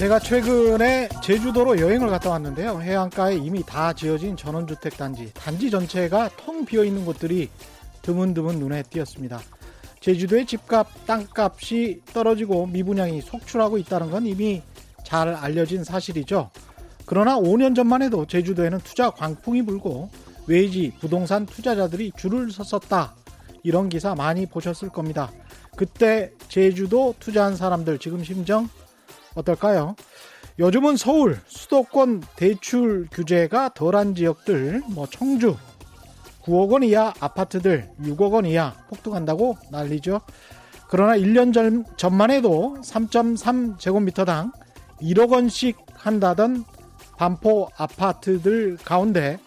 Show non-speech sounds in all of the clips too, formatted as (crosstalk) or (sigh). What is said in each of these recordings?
제가 최근에 제주도로 여행을 갔다 왔는데요. 해안가에 이미 다 지어진 전원주택 단지, 단지 전체가 텅 비어 있는 곳들이 드문드문 눈에 띄었습니다. 제주도의 집값, 땅값이 떨어지고 미분양이 속출하고 있다는 건 이미 잘 알려진 사실이죠. 그러나 5년 전만 해도 제주도에는 투자 광풍이 불고 외지 부동산 투자자들이 줄을 섰었다. 이런 기사 많이 보셨을 겁니다. 그때 제주도 투자한 사람들 지금 심정 어떨까요? 요즘은 서울 수도권 대출 규제가 덜한 지역들 뭐 청주 9억 원 이하 아파트들 6억 원 이하 폭등한다고 난리죠. 그러나 1년 전, 전만 해도 3.3 제곱미터당 1억 원씩 한다던 반포 아파트들 가운데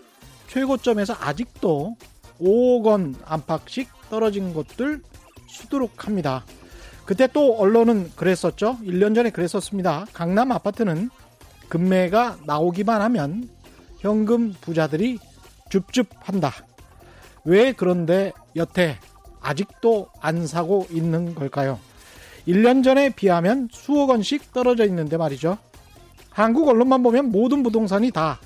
최고점에서 아직도 5억 원 안팎씩 떨어진 곳들 수두룩합니다. 그때 또 언론은 그랬었죠. 1년 전에 그랬었습니다. 강남 아파트는 금매가 나오기만 하면 현금 부자들이 줍줍한다. 왜 그런데 여태 아직도 안 사고 있는 걸까요? 1년 전에 비하면 수억 원씩 떨어져 있는데 말이죠. 한국 언론만 보면 모든 부동산이 다,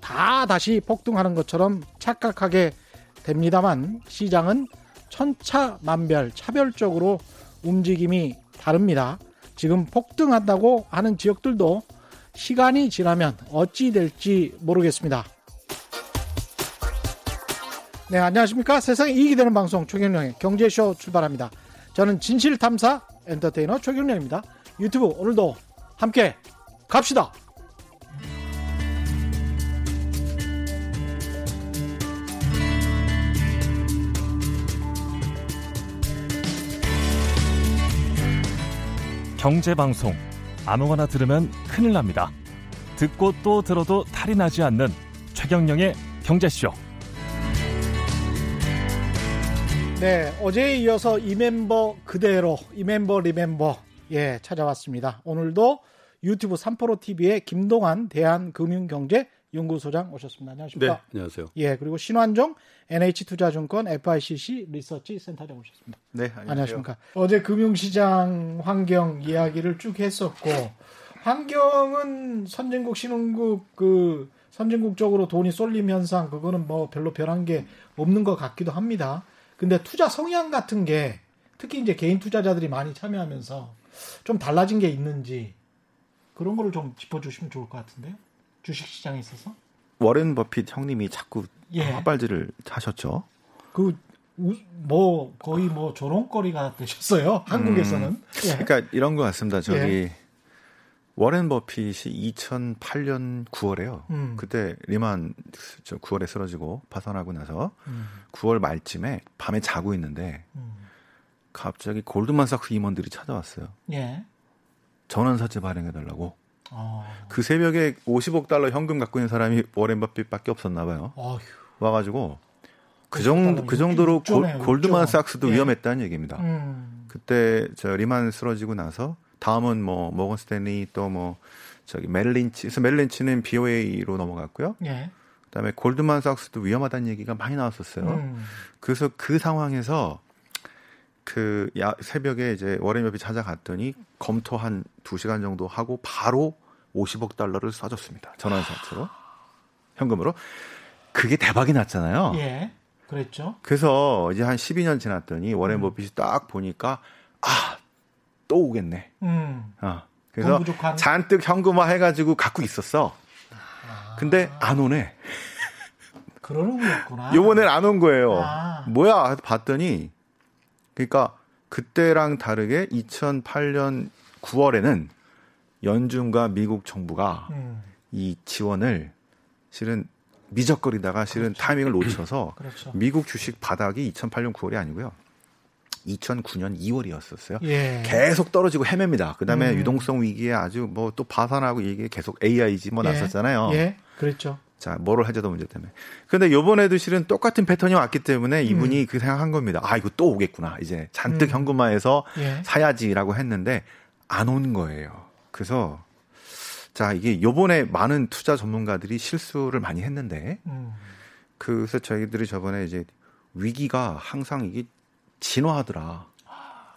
다 다시 폭등하는 것처럼 착각하게 됩니다만 시장은 천차만별, 차별적으로 움직임이 다릅니다. 지금 폭등한다고 하는 지역들도 시간이 지나면 어찌 될지 모르겠습니다. 네, 안녕하십니까. 세상에 이익이 되는 방송 최경령의 경제쇼 출발합니다. 저는 진실탐사 엔터테이너 최경령입니다. 유튜브 오늘도 함께 갑시다. 경제방송 아무거나 들으면 큰일 납니다. 듣고 또 들어도 탈이 나지 않는 최경령의 경제쇼. 네, 어제에 이어서 이 멤버 그대로 이 멤버 리멤버 예 찾아왔습니다. 오늘도 유튜브 삼포로 TV의 김동환 대한금융경제 연구소장 오셨습니다. 안녕하십니까? 네, 안녕하세요. 예, 그리고 신환종 NH투자증권 FICC 리서치 센터장 오셨습니다. 네, 안녕하세요. 안녕하십니까? 어제 금융시장 환경 이야기를 쭉 했었고 환경은 선진국 신흥국 그 선진국적으로 돈이 쏠림 현상 그거는 뭐 별로 변한 게 없는 것 같기도 합니다. 근데 투자 성향 같은 게 특히 이제 개인 투자자들이 많이 참여하면서 좀 달라진 게 있는지 그런 거를 좀 짚어주시면 좋을 것 같은데요. 주식 시장에 있어서 워렌 버핏 형님이 자꾸 예. 헛발질을 하셨죠. 그 뭐 거의 뭐 조롱거리가 되셨어요 한국에서는. 예. 그러니까 이런 것 같습니다. 저기 예. 워렌 버핏이 2008년 9월에요. 음. 그때 리만 저 9월에 쓰러지고 파산하고 나서 음, 9월 말쯤에 밤에 자고 있는데 음. 갑자기 골드만삭스 임원들이 찾아왔어요. 예. 전환사채 발행해 달라고. 어. 그 새벽에 50억 달러 현금 갖고 있는 사람이 워렌 버핏밖에 없었나 봐요. 어휴. 와가지고 그 50억 정도 그 정도로 골, 골드만삭스도 육조. 예. 위험했다는 얘기입니다. 음. 그때 저 리만 쓰러지고 나서 다음은 뭐 모건 스탠리 또 뭐 저기 멜린치 그래서 멜린치는 BOA로 넘어갔고요. 예. 그다음에 골드만삭스도 위험하다는 얘기가 많이 나왔었어요. 음. 그래서 그 상황에서 그 야, 새벽에 이제 워렌 버핏 찾아갔더니 검토 한 2시간 정도 하고 바로 50억 달러를 쏴줬습니다. 전환사채로. 현금으로. 그게 대박이 났잖아요. 예. 그랬죠. 그래서 이제 한 12년 지났더니 워렌 버핏이 딱 보니까 아, 또 오겠네. 음. 어. 돈 그래서. 잔뜩 현금화 해가지고 갖고 있었어. 아. 근데 안 오네. 그러는 거였구나. 요번엔 안 온 거예요. 아. 뭐야? 봤더니 그러니까 그때랑 다르게 2008년 9월에는 연준과 미국 정부가 음. 이 지원을 실은 미적거리다가 실은 타이밍을 놓쳐서 (clears throat) 그렇죠. 미국 주식 바닥이 2008년 9월이 아니고요. 2009년 2월이었었어요. 예. 계속 떨어지고 헤맵니다. 그다음에 음. 유동성 위기에 아주 뭐 또 파산하고 이게 계속 AIG 뭐 예. 났었잖아요. 예. 그랬죠. 자, 뭐를 하자도 문제 때문에. 근데 요번에도 실은 똑같은 패턴이 왔기 때문에 이분이 음. 그 생각한 겁니다. 아, 이거 또 오겠구나. 이제 잔뜩 음. 현금화해서 예. 사야지라고 했는데 안 온 거예요. 그래서 자, 이게 요번에 많은 투자 전문가들이 실수를 많이 했는데 음. 그래서 저희들이 저번에 이제 위기가 항상 이게 진화하더라.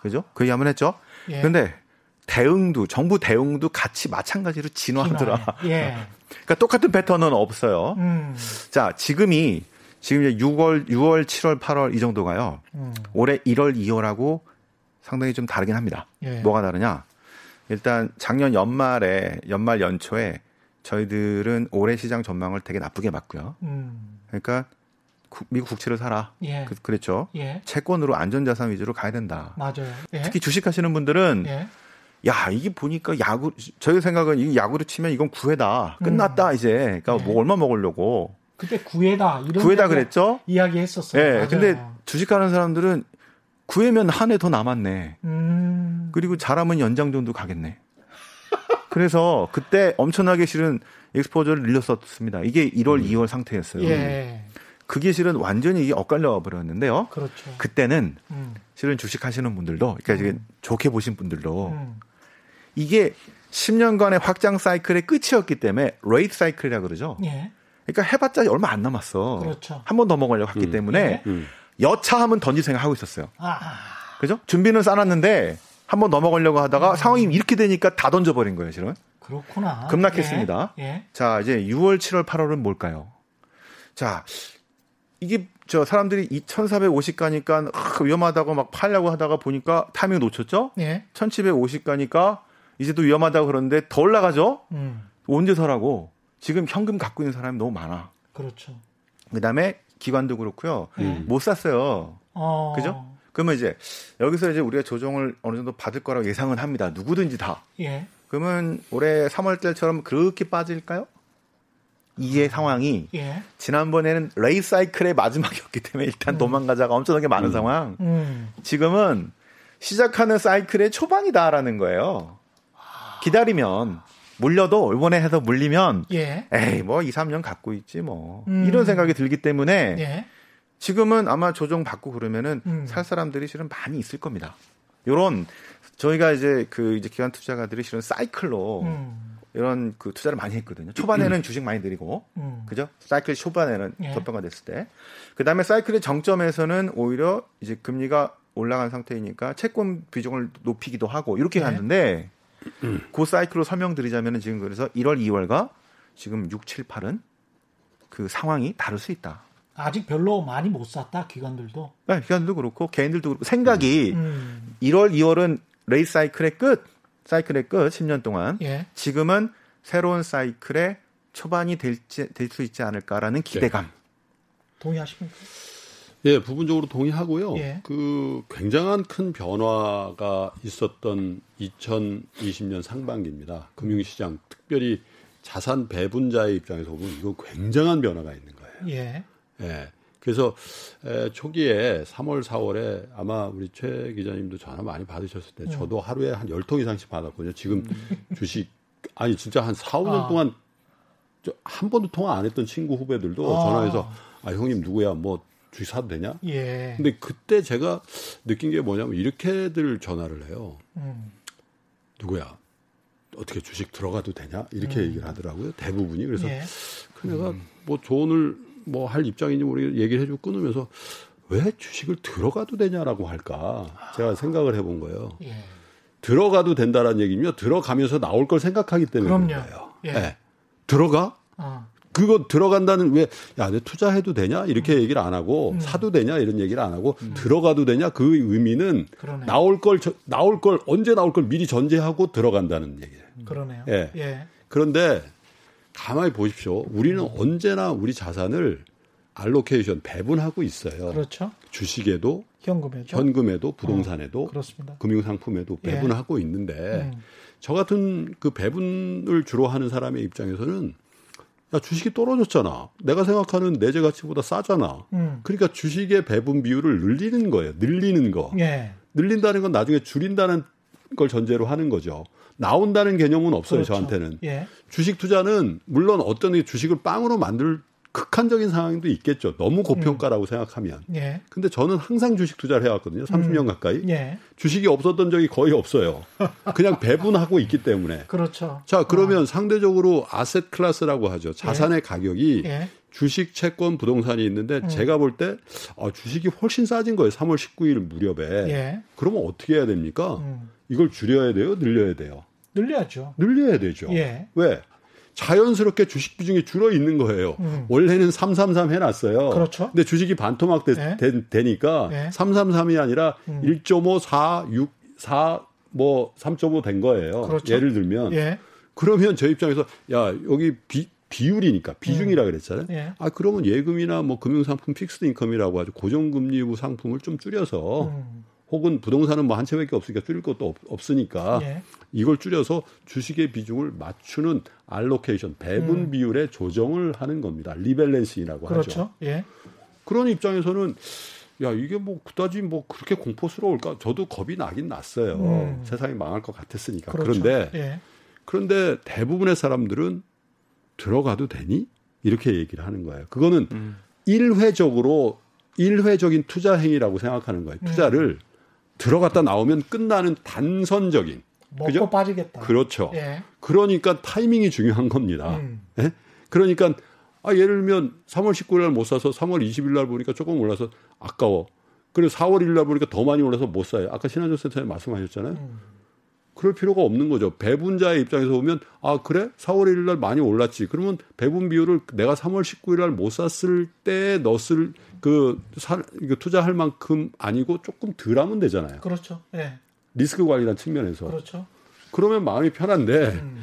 그죠? 그 얘기 한번 했죠? 예. 근데 대응도 정부 대응도 같이 마찬가지로 진화하더라. 예. (laughs) 그러니까 똑같은 패턴은 없어요. 음. 자, 지금이 지금 이제 6월, 6월, 7월, 8월 이 정도가요. 음. 올해 1월, 2월하고 상당히 좀 다르긴 합니다. 예. 뭐가 다르냐? 일단 작년 연말에 연말 연초에 저희들은 올해 시장 전망을 되게 나쁘게 봤고요. 음. 그러니까 구- 미국 국채를 사라. 예. 그, 랬죠 예. 채권으로 안전자산 위주로 가야 된다. 맞아요. 예. 특히 주식하시는 분들은 예. 야 이게 보니까 야구 저희 생각은 이 야구로 치면 이건 구회다 끝났다 이제 그러니까 네. 뭐 얼마 먹으려고 그때 구애다 이런 구회다 그랬죠? 이야기했었어요. 예. 맞아요. 근데 주식하는 사람들은 구회면 한 해 더 남았네. 음. 그리고 잘하면 연장 정도 가겠네. 그래서 그때 엄청나게 실은 exposure를 늘렸었습니다. 이게 1월, 2월 상태였어요. 예. 그게 실은 완전히 이게 엇갈려 버렸는데요. 그렇죠. 그때는 음. 실은 주식 하시는 분들도, 그러니까 지금 좋게 보신 분들도 음. 이게 10년간의 확장 사이클의 끝이었기 때문에 late cycle이라 그러죠. 예. 그러니까 해봤자 얼마 안 남았어. 그렇죠. 한 번 더 먹으려고 했기 음. 때문에 음. 여차하면 던질 생각하고 있었어요. 아. 그죠? 준비는 싸놨는데 한번더 먹으려고 하다가 상황이 이렇게 되니까 다 던져버린 거예요, 실은. 그렇구나. 급락했습니다. 예. 예. 자, 이제 6월, 7월, 8월은 뭘까요? 자, 이게 저 사람들이 2,450 가니까 아, 위험하다고 막 팔려고 하다가 보니까 타이밍 놓쳤죠? 예. 1,750 가니까 이제 또 위험하다고 그러는데 더 올라가죠? 음. 언제 사라고? 지금 현금 갖고 있는 사람이 너무 많아. 그렇죠. 그 다음에 기관도 그렇고요. 음. 못 샀어요. 어. 그죠? 그러면 이제 여기서 이제 우리가 조정을 어느 정도 받을 거라고 예상은 합니다. 누구든지 다. 예. 그러면 올해 3월 달처럼 그렇게 빠질까요? 이게 상황이 예. 지난번에는 레이 사이클의 마지막이었기 때문에 일단 음. 도망가자가 엄청나게 많은 상황. 음. 지금은 시작하는 사이클의 초반이다라는 거예요. 기다리면 물려도 이번에 해서 물리면 예. 에이 뭐 2, 3년 갖고 있지 뭐 음. 이런 생각이 들기 때문에 예. 지금은 아마 조정 받고 그러면은 음. 살 사람들이 실은 많이 있을 겁니다. 요런 저희가 이제 그 이제 기관 투자가들이 실은 사이클로 음. 이런 그 투자를 많이 했거든요. 초반에는 주식 많이 들이고 음. 그죠? 사이클 초반에는 예. 저평가 됐을 때. 그 다음에 사이클의 정점에서는 오히려 이제 금리가 올라간 상태이니까 채권 비중을 높이기도 하고 이렇게 네. 갔는데 그 사이클로 설명드리자면은 지금 그래서 1월, 2월과 지금 6, 7, 8은 그 상황이 다를 수 있다. 아직 별로 많이 못 샀다 기관들도. 네, 기관도 그렇고 개인들도 그렇고 생각이 음. 1월, 2월은 레이스 사이클의 끝, 사이클의 끝 10년 동안 예. 지금은 새로운 사이클의 초반이 될지 될수 있지 않을까라는 기대감. 동의하십니까? 예, 부분적으로 동의하고요. 예. 그 굉장한 큰 변화가 있었던 2020년 상반기입니다. 금융시장, 특별히 자산 배분자의 입장에서 보면 이거 굉장한 변화가 있는 거예요. 예. 예. 그래서 에, 초기에 3월, 4월에 아마 우리 최 기자님도 전화 많이 받으셨을 때 저도 하루에 한 10통 이상씩 받았거든요. 지금 (laughs) 주식 아니 진짜 한 4, 5년 아. 동안 저한 번도 통화 안 했던 친구 후배들도 아. 전화해서 아 형님 누구야 뭐 주식 사도 되냐? 예. 근데 그때 제가 느낀 게 뭐냐면 이렇게들 전화를 해요. 음. 누구야? 어떻게 주식 들어가도 되냐? 이렇게 얘기를 하더라고요. 대부분이. 그래서 예. 그 내가 뭐 조언을 뭐 할 입장인지 모르겠 얘기를 해주고 끊으면서 왜 주식을 들어가도 되냐라고 할까 제가 생각을 해본 거예요. 예. 들어가도 된다라는 얘기면 들어가면서 나올 걸 생각하기 때문에 그럼요. 거예요. 예. 예. 들어가? 어. 그거 들어간다는 왜, 야, 내 투자해도 되냐? 이렇게 음. 얘기를 안 하고, 사도 되냐? 이런 얘기를 안 하고, 들어가도 되냐? 그 의미는 그러네. 나올 걸, 저- 나올 걸, 언제 나올 걸 미리 전제하고 들어간다는 얘기예요. 그러네요. 예. 예. 그런데 가만히 보십시오. 우리는 언제나 우리 자산을 알로케이션, 배분하고 있어요. 그렇죠. 주식에도, 현금에도. 현금에도, 부동산에도, 그렇습니다. 금융상품에도 예. 배분하고 있는데, 음. 저 같은 그 배분을 주로 하는 사람의 입장에서는 야 주식이 떨어졌잖아. 내가 생각하는 내재 가치보다 싸잖아. 음. 그러니까 주식의 배분 비율을 늘리는 거예요. 늘리는 거. 예. 늘린다는 건 나중에 줄인다는 걸 전제로 하는 거죠. 나온다는 개념은 없어요. 그렇죠. 저한테는. 예. 주식 투자는 물론 어떤 게 주식을 빵으로 만들 극한적인 상황도 있겠죠. 너무 고평가라고 생각하면. 예. 근데 저는 항상 주식 투자를 해왔거든요. 30년 가까이. 예. 주식이 없었던 적이 거의 없어요. 그냥 (laughs) 배분하고 있기 때문에. 그렇죠. 자, 그러면 상대적으로 아셋 클래스라고 하죠. 자산의 가격이 예. 주식, 채권, 부동산이 있는데 음. 제가 볼 때 아, 주식이 훨씬 싸진 거예요. 3월 19일 무렵에. 예. 그러면 어떻게 해야 됩니까? 음. 이걸 줄여야 돼요? 늘려야 돼요? 늘려야죠. 늘려야 되죠. 예. 왜? 자연스럽게 주식 비중이 줄어 있는 거예요. 음. 원래는 333 해놨어요. 그렇죠. 근데 주식이 반토막 되, 예. 니까 예. 333이 아니라 음. 1.5, 4, 6, 4, 뭐 3.5 된 거예요. 그렇죠. 예를 들면 예. 그러면 저 입장에서 야 여기 비, 비율이니까 비중이라 그랬잖아요. 예. 아 그러면 예금이나 뭐 금융상품 fixed income이라고 하죠. 고정금리부 상품을 좀 줄여서 음. 혹은 부동산은 뭐 한 채밖에 없으니까 줄일 것도 없, 으니까 예. 이걸 줄여서 주식의 비중을 맞추는 allocation 배분 음. 비율에 조정을 하는 겁니다. rebalancing이라고 하죠. 그렇죠. 예. 그런 입장에서는 야 이게 뭐 그다지 뭐 그렇게 공포스러울까? 저도 겁이 나긴 났어요. 음. 세상이 망할 것 같았으니까. 그렇죠. 그런데 예. 그런데 대부분의 사람들은 들어가도 되니? 이렇게 얘기를 하는 거예요. 그거는 음. 일회적으로 일회적인 투자 행위라고 생각하는 거예요. 투자를 들어갔다 나오면 끝나는 단선적인. 먹고 그죠? 빠지겠다. 그렇죠. 예. 그러니까 타이밍이 중요한 겁니다. 음. 예? 그러니까 아, 예를 들면 3월 19일 날 못 사서 3월 20일 날 보니까 조금 올라서 아까워. 그리고 4월 1일 날 보니까 더 많이 올라서 못 사요. 아까 신한정센터에 말씀하셨잖아요. 음. 그럴 필요가 없는 거죠. 배분자의 입장에서 보면 아 그래 4월 1일 날 많이 올랐지. 그러면 배분 비율을 내가 3월 19일 날 못 샀을 때 넣었을 그 사, 이거 투자할 만큼 아니고 조금 덜하면 되잖아요. 그렇죠. 예. 리스크 관리란 측면에서. 그렇죠. 그러면 마음이 편한데 음.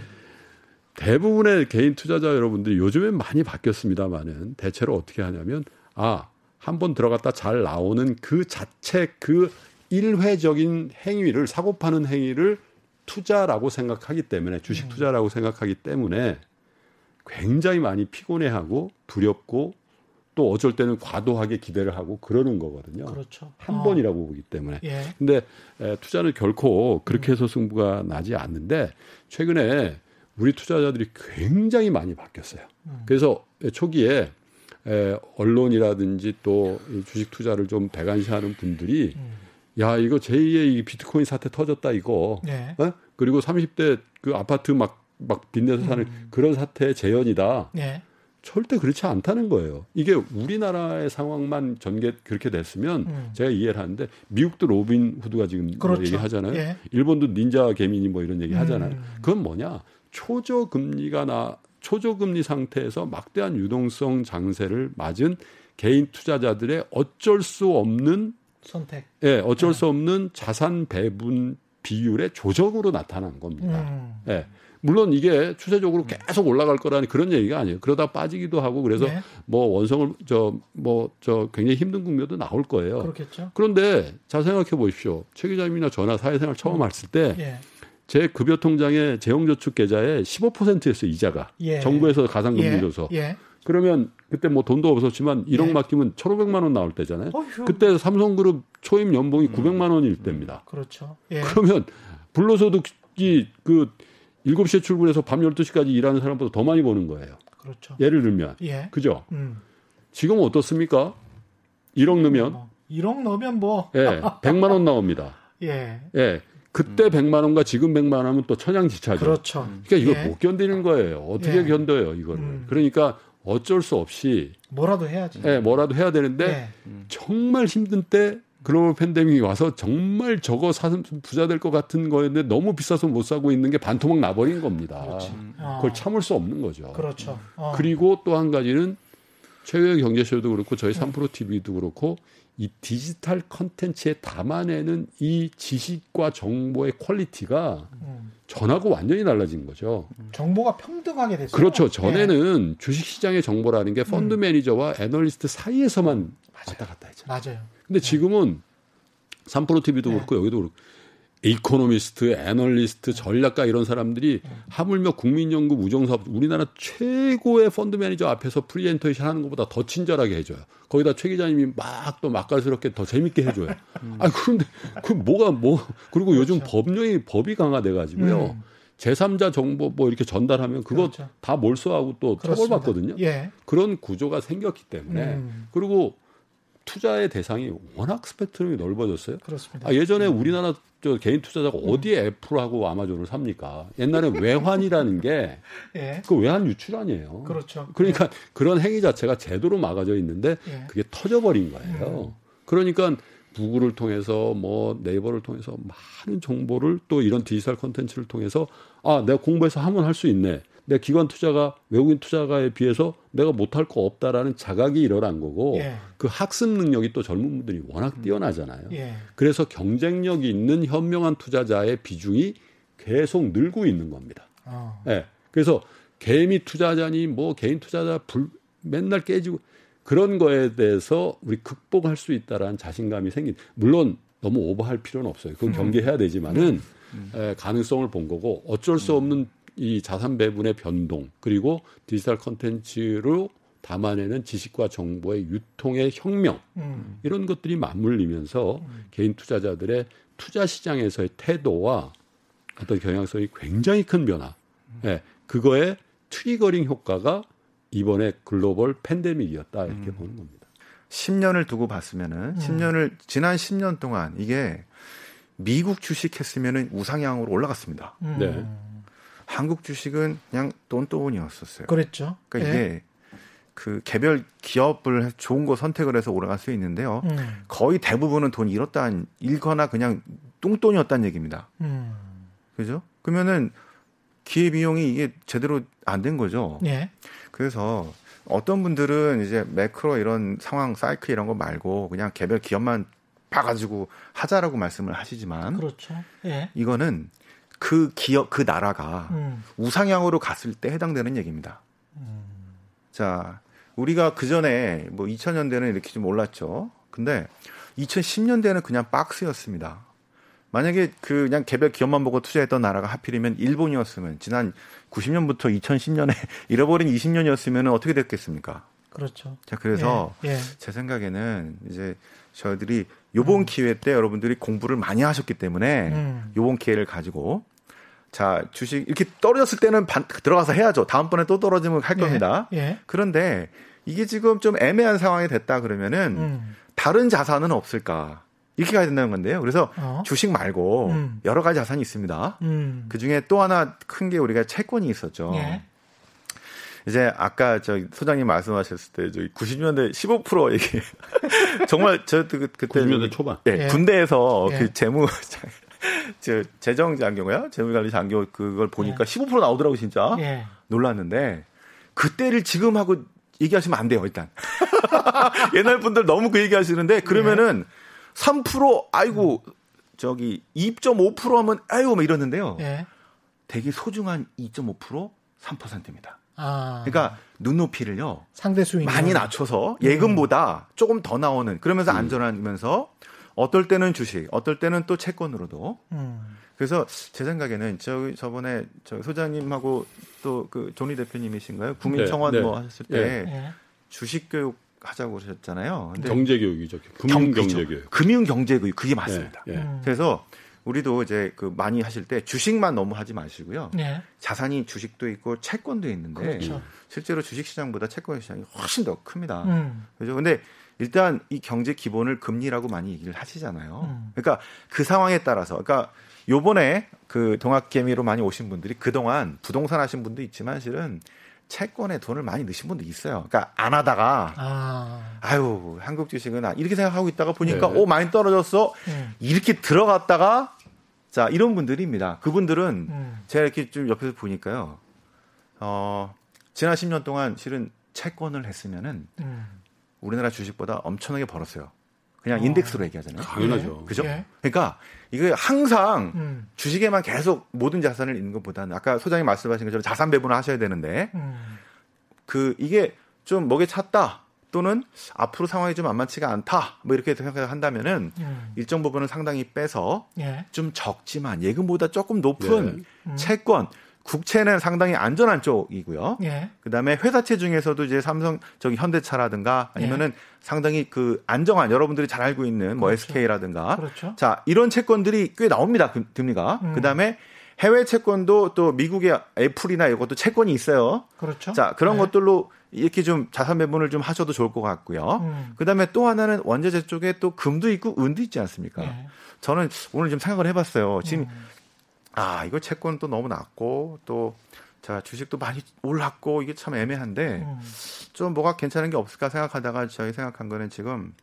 대부분의 개인 투자자 여러분들이 요즘엔 많이 바뀌었습니다만은 대체로 어떻게 하냐면 아 한 번 들어갔다 잘 나오는 그 자체 그 일회적인 행위를 사고 파는 행위를 투자라고 생각하기 때문에 주식 투자라고 생각하기 때문에 굉장히 많이 피곤해하고 두렵고 또 어쩔 때는 과도하게 기대를 하고 그러는 거거든요. 그렇죠. 한 어. 번이라고 보기 때문에. 예. 근데 에, 투자는 결코 그렇게 해서 승부가 나지 않는데 최근에 우리 투자자들이 굉장히 많이 바뀌었어요. 음. 그래서 초기에 에, 언론이라든지 또이 주식 투자를 좀 배관시하는 분들이 음. 야 이거 제2의 이 비트코인 사태 터졌다 이거 예. 어? 그리고 30대 그 아파트 막 막 빚내서 사는 음. 그런 사태의 재현이다. 예. 절대 그렇지 않다는 거예요. 이게 우리나라의 상황만 전개 그렇게 됐으면 음. 제가 이해를 하는데 미국도 로빈 후드가 지금 뭐 그렇죠. 얘기하잖아요. 예. 일본도 닌자 개미니 뭐 이런 얘기 하잖아요. 음. 그건 뭐냐? 초저 금리가 나 초저 금리 상태에서 막대한 유동성 장세를 맞은 개인 투자자들의 어쩔 수 없는 선택. 예, 어쩔 네. 수 없는 자산 배분 비율의 조정으로 나타난 겁니다. 음. 예. 물론 이게 추세적으로 계속 올라갈 거라는 그런 얘기가 아니에요. 그러다 빠지기도 하고 그래서 네. 뭐 원성을 저 뭐 저 굉장히 힘든 국면도 나올 거예요. 그렇겠죠. 그런데 잘 생각해 보십시오. 최 기자님이나 저나 사회생활 처음 했을 때제 예. 급여 통장에 재형저축 계좌에 15%였어요 이자가 예. 정부에서 가상금리 예. 줘서 예. 그러면 그때 뭐 돈도 없었지만 1억 예. 맡기면 1,500만 원 나올 때잖아요. 어휴. 그때 삼성그룹 초임 연봉이 900만 원일 때입니다. 그렇죠. 예. 그러면 불로소득이 그 7시에 출근해서 밤 12시까지 일하는 사람보다 더 많이 버는 거예요. 그렇죠. 예를 들면. 예. 그죠? 음. 지금 어떻습니까? 1억 넣으면 뭐, 1억 넣으면 뭐 예, 100만 원 나옵니다. (laughs) 예. 예. 그때 100만 원과 지금 100만 원은 또 천양지차죠. 그렇죠. 그러니까 이걸 예. 못 견디는 거예요. 어떻게 예. 견뎌요, 이거를. 음. 그러니까 어쩔 수 없이 뭐라도 해야지. 예, 뭐라도 해야 되는데 예. 정말 힘든 때 글로벌 팬데믹이 와서 정말 저거 사면 부자 될 것 같은 거였는데 너무 비싸서 못 사고 있는 게 반토막 나버린 겁니다. 어. 그걸 참을 수 없는 거죠. 그렇죠. 어. 그리고 또 한 가지는 최고의 경제쇼도 그렇고 저희 3프로 TV도 그렇고 이 디지털 컨텐츠에 담아내는 이 지식과 정보의 quality가 음. 전하고 완전히 달라진 거죠. 정보가 평등하게 됐어요. 그렇죠. 예. 전에는 주식시장의 정보라는 게 펀드 음. 매니저와 애널리스트 사이에서만 왔다 갔다 했잖아요. 맞아요. 근데 지금은 3프로 TV도 네. 그렇고 여기도 그렇고 이코노미스트, 애널리스트, 전략가 이런 사람들이 네. 하물며 국민연금 우정사업 우리나라 최고의 펀드 매니저 앞에서 프리젠테이션 하는 것보다 더 친절하게 해줘요. 거기다 최 기자님이 막 또 맛깔스럽게 더 재밌게 해줘요. 아 그런데 그 뭐가 뭐 그리고 요즘 법령이 법이 강화돼 가지고요. 음. 제3자 정보 뭐 이렇게 전달하면 그거 그렇죠. 다 몰수하고 또. 처벌받거든요. 예. 그런 구조가 생겼기 때문에 음. 그리고 투자의 대상이 워낙 스펙트럼이 넓어졌어요. 그렇습니다. 아, 예전에 우리나라 저 개인 투자자가 어디에 애플하고 아마존을 삽니까? 옛날에 외환이라는 게 (laughs) 예. 그 외환 유출 아니에요. 그렇죠. 그러니까 그런 행위 자체가 제도로 막아져 있는데 예. 그게 터져버린 거예요. 그러니까 구글을 통해서 뭐 네이버를 통해서 많은 정보를 또 이런 디지털 컨텐츠를 통해서 아 내가 공부해서 하면 할 수 있네. 내 기관 투자가 외국인 투자가에 비해서 내가 못할 거 없다라는 자각이 일어난 거고 예. 그 학습 능력이 또 젊은 분들이 워낙 뛰어나잖아요. 예. 그래서 경쟁력이 있는 현명한 투자자의 비중이 계속 늘고 있는 겁니다. 어. 예. 그래서 개미 투자자니 뭐 개인 투자자 불 맨날 깨지고 그런 거에 대해서 우리 극복할 수 있다라는 자신감이 생긴. 물론 너무 오버할 필요는 없어요. 그건 경계해야 되지만은 에, 가능성을 본 거고 어쩔 수 없는 이 자산 배분의 변동 그리고 디지털 컨텐츠로 담아내는 지식과 정보의 유통의 혁명 음. 이런 것들이 맞물리면서 개인 투자자들의 투자 시장에서의 태도와 어떤 경향성이 굉장히 큰 변화. 예, 그거의 triggering 효과가 이번에 글로벌 팬데믹이었다 이렇게 보는 겁니다. 10년을 두고 봤으면은 10년을 지난 10년 동안 이게 미국 주식 했으면은 우상향으로 올라갔습니다. 음. 네. 한국 주식은 그냥 돈돈이었었어요. 그랬죠. 그러니까 예. 이게 그 개별 기업을 좋은 거 선택을 해서 올라갈 수 있는데요. 음. 거의 대부분은 돈 잃었다는 잃거나 그냥 뚱돈이었다는 얘기입니다. 음. 그죠? 그러면은 기회 비용이 이게 제대로 안 된 거죠. 예. 그래서 어떤 분들은 이제 매크로 이런 상황 사이클 이런 거 말고 그냥 개별 기업만 봐가지고 하자라고 말씀을 하시지만 그렇죠. 예. 이거는 그 기업 그 나라가 음. 우상향으로 갔을 때 해당되는 얘기입니다. 자, 우리가 그 전에 뭐 2000년대는 이렇게 좀 올랐죠. 근데 2010년대는 그냥 박스였습니다. 만약에 그 그냥 개별 기업만 보고 투자했던 나라가 하필이면 일본이었으면 지난 90년부터 2010년에 (laughs) 잃어버린 20년이었으면 어떻게 됐겠습니까? 그렇죠. 자, 그래서 예. 예. 제 생각에는 이제 저희들이 요번 기회 때 여러분들이 공부를 많이 하셨기 때문에 음. 요번 기회를 가지고 자, 주식 이렇게 떨어졌을 때는 반, 들어가서 해야죠. 다음번에 또 떨어지면 할 겁니다. 예. 그런데 이게 지금 좀 애매한 상황이 됐다 그러면은 음. 다른 자산은 없을까? 이렇게 가야 된다는 건데요. 그래서 어. 주식 말고 음. 여러 가지 자산이 있습니다. 음. 그 중에 또 하나 큰 게 우리가 채권이 있었죠. 예. 이제 아까 저 소장님 말씀하셨을 때 저기 90년대 15% 얘기 (laughs) 정말 저 그- 그때 90년대 초반. 예, 예. 군대에서 예. 그 재무 (laughs) (laughs) 저 재정 장교가요? 재무관리 장교 그걸 보니까 15% 나오더라고 진짜 예. 놀랐는데 그때를 지금 하고 얘기하시면 안 돼요 일단 (laughs) 옛날 분들 너무 그 얘기 하시는데 그러면은 3% 아이고 저기 2.5% 하면 아이고 막 이러는데요 예. 되게 소중한 2.5% 3%입니다. 아. 그러니까 눈높이를요 상대 수익 많이 낮춰서 예금보다 조금 더 나오는 그러면서 안전하면서 어떨 때는 주식, 어떨 때는 또 채권으로도 음. 그래서 제 생각에는 저 저번에 저 소장님하고 또 그 조니 대표님이신가요? 국민청원 네, 네. 뭐 하셨을 때 예. 주식 교육 하자고 그러셨잖아요. 근데 경제 교육이죠. 경- 금융. 경제 교육. 금융 경제 교육 그게 맞습니다. 예, 예. 음. 그래서 우리도 이제 그 많이 하실 때 주식만 너무 하지 마시고요. 예. 자산이 주식도 있고 채권도 있는데 그렇죠. 실제로 주식 시장보다 채권 시장이 훨씬 더 큽니다. 음. 그죠? 근데 일단 이 경제 기본을 금리라고 많이 얘기를 하시잖아요. 음. 그러니까 그 상황에 따라서 그러니까 요번에 그 동학개미로 많이 오신 분들이 그동안 부동산 하신 분도 있지만 실은 채권에 돈을 많이 넣으신 분도 있어요. 그러니까 안 하다가 아. 아유 한국 주식은 아- 이렇게 생각하고 있다가 보니까 네. 오 많이 떨어졌어 예. 이렇게 들어갔다가 자 이런 분들입니다. 그분들은 음. 제가 이렇게 좀 옆에서 보니까요. 어 지난 10년 동안 실은 채권을 했으면은 음. 우리나라 주식보다 엄청나게 벌었어요. 그냥 어. 인덱스로 얘기하잖아요. 당연하죠. 그죠? 예. 그러니까 이게 항상 음. 주식에만 계속 모든 자산을 있는 것보다는 아까 소장님 말씀하신 것처럼 자산 배분을 하셔야 되는데 음. 그 이게 좀 먹에 찼다 또는 앞으로 상황이 좀 만만치가 않다 뭐 이렇게 생각한다면은 음. 일정 부분은 상당히 빼서 예. 좀 적지만 예금보다 조금 높은 음. 채권 국채는 상당히 안전한 쪽이고요. 예. 그다음에 회사채 중에서도 이제 삼성 저기 현대차라든가 아니면은 상당히 그 안정한 여러분들이 잘 알고 있는 뭐 그렇죠. SK라든가 그렇죠. 자 이런 채권들이 꽤 나옵니다 금- 금리가 음. 그다음에 해외 채권도 또 미국의 애플이나 이것도 채권이 있어요. 그렇죠. 자, 그런 네. 것들로 이렇게 좀 자산 배분을 좀 하셔도 좋을 것 같고요. 음. 그 다음에 또 하나는 원자재 쪽에 또 금도 있고 은도 있지 않습니까? 네. 저는 오늘 좀 생각을 해봤어요. 지금 음. 아 이거 채권 또 너무 낮고 또 자 주식도 많이 올랐고 이게 참 애매한데 음. 좀 뭐가 괜찮은 게 없을까 생각하다가 저희 생각한 거는 지금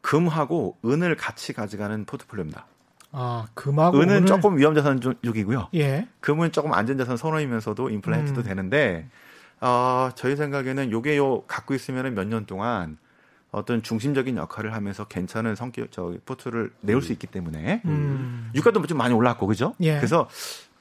금하고 은을 같이 가져가는 포트폴리오입니다. 아, 금하고 은은 오늘- 조금 위험 자산 쪽이고요. 예. 금은 조금 안전 자산 선호이면서도 인플레 헤지도 음. 되는데 어, 저희 생각에는 요게 요 갖고 있으면 몇년 동안 어떤 중심적인 역할을 하면서 괜찮은 성격 저 포트를 내올 수 있기 때문에 음. 유가도 좀 많이 올랐고 그죠? 예. 그래서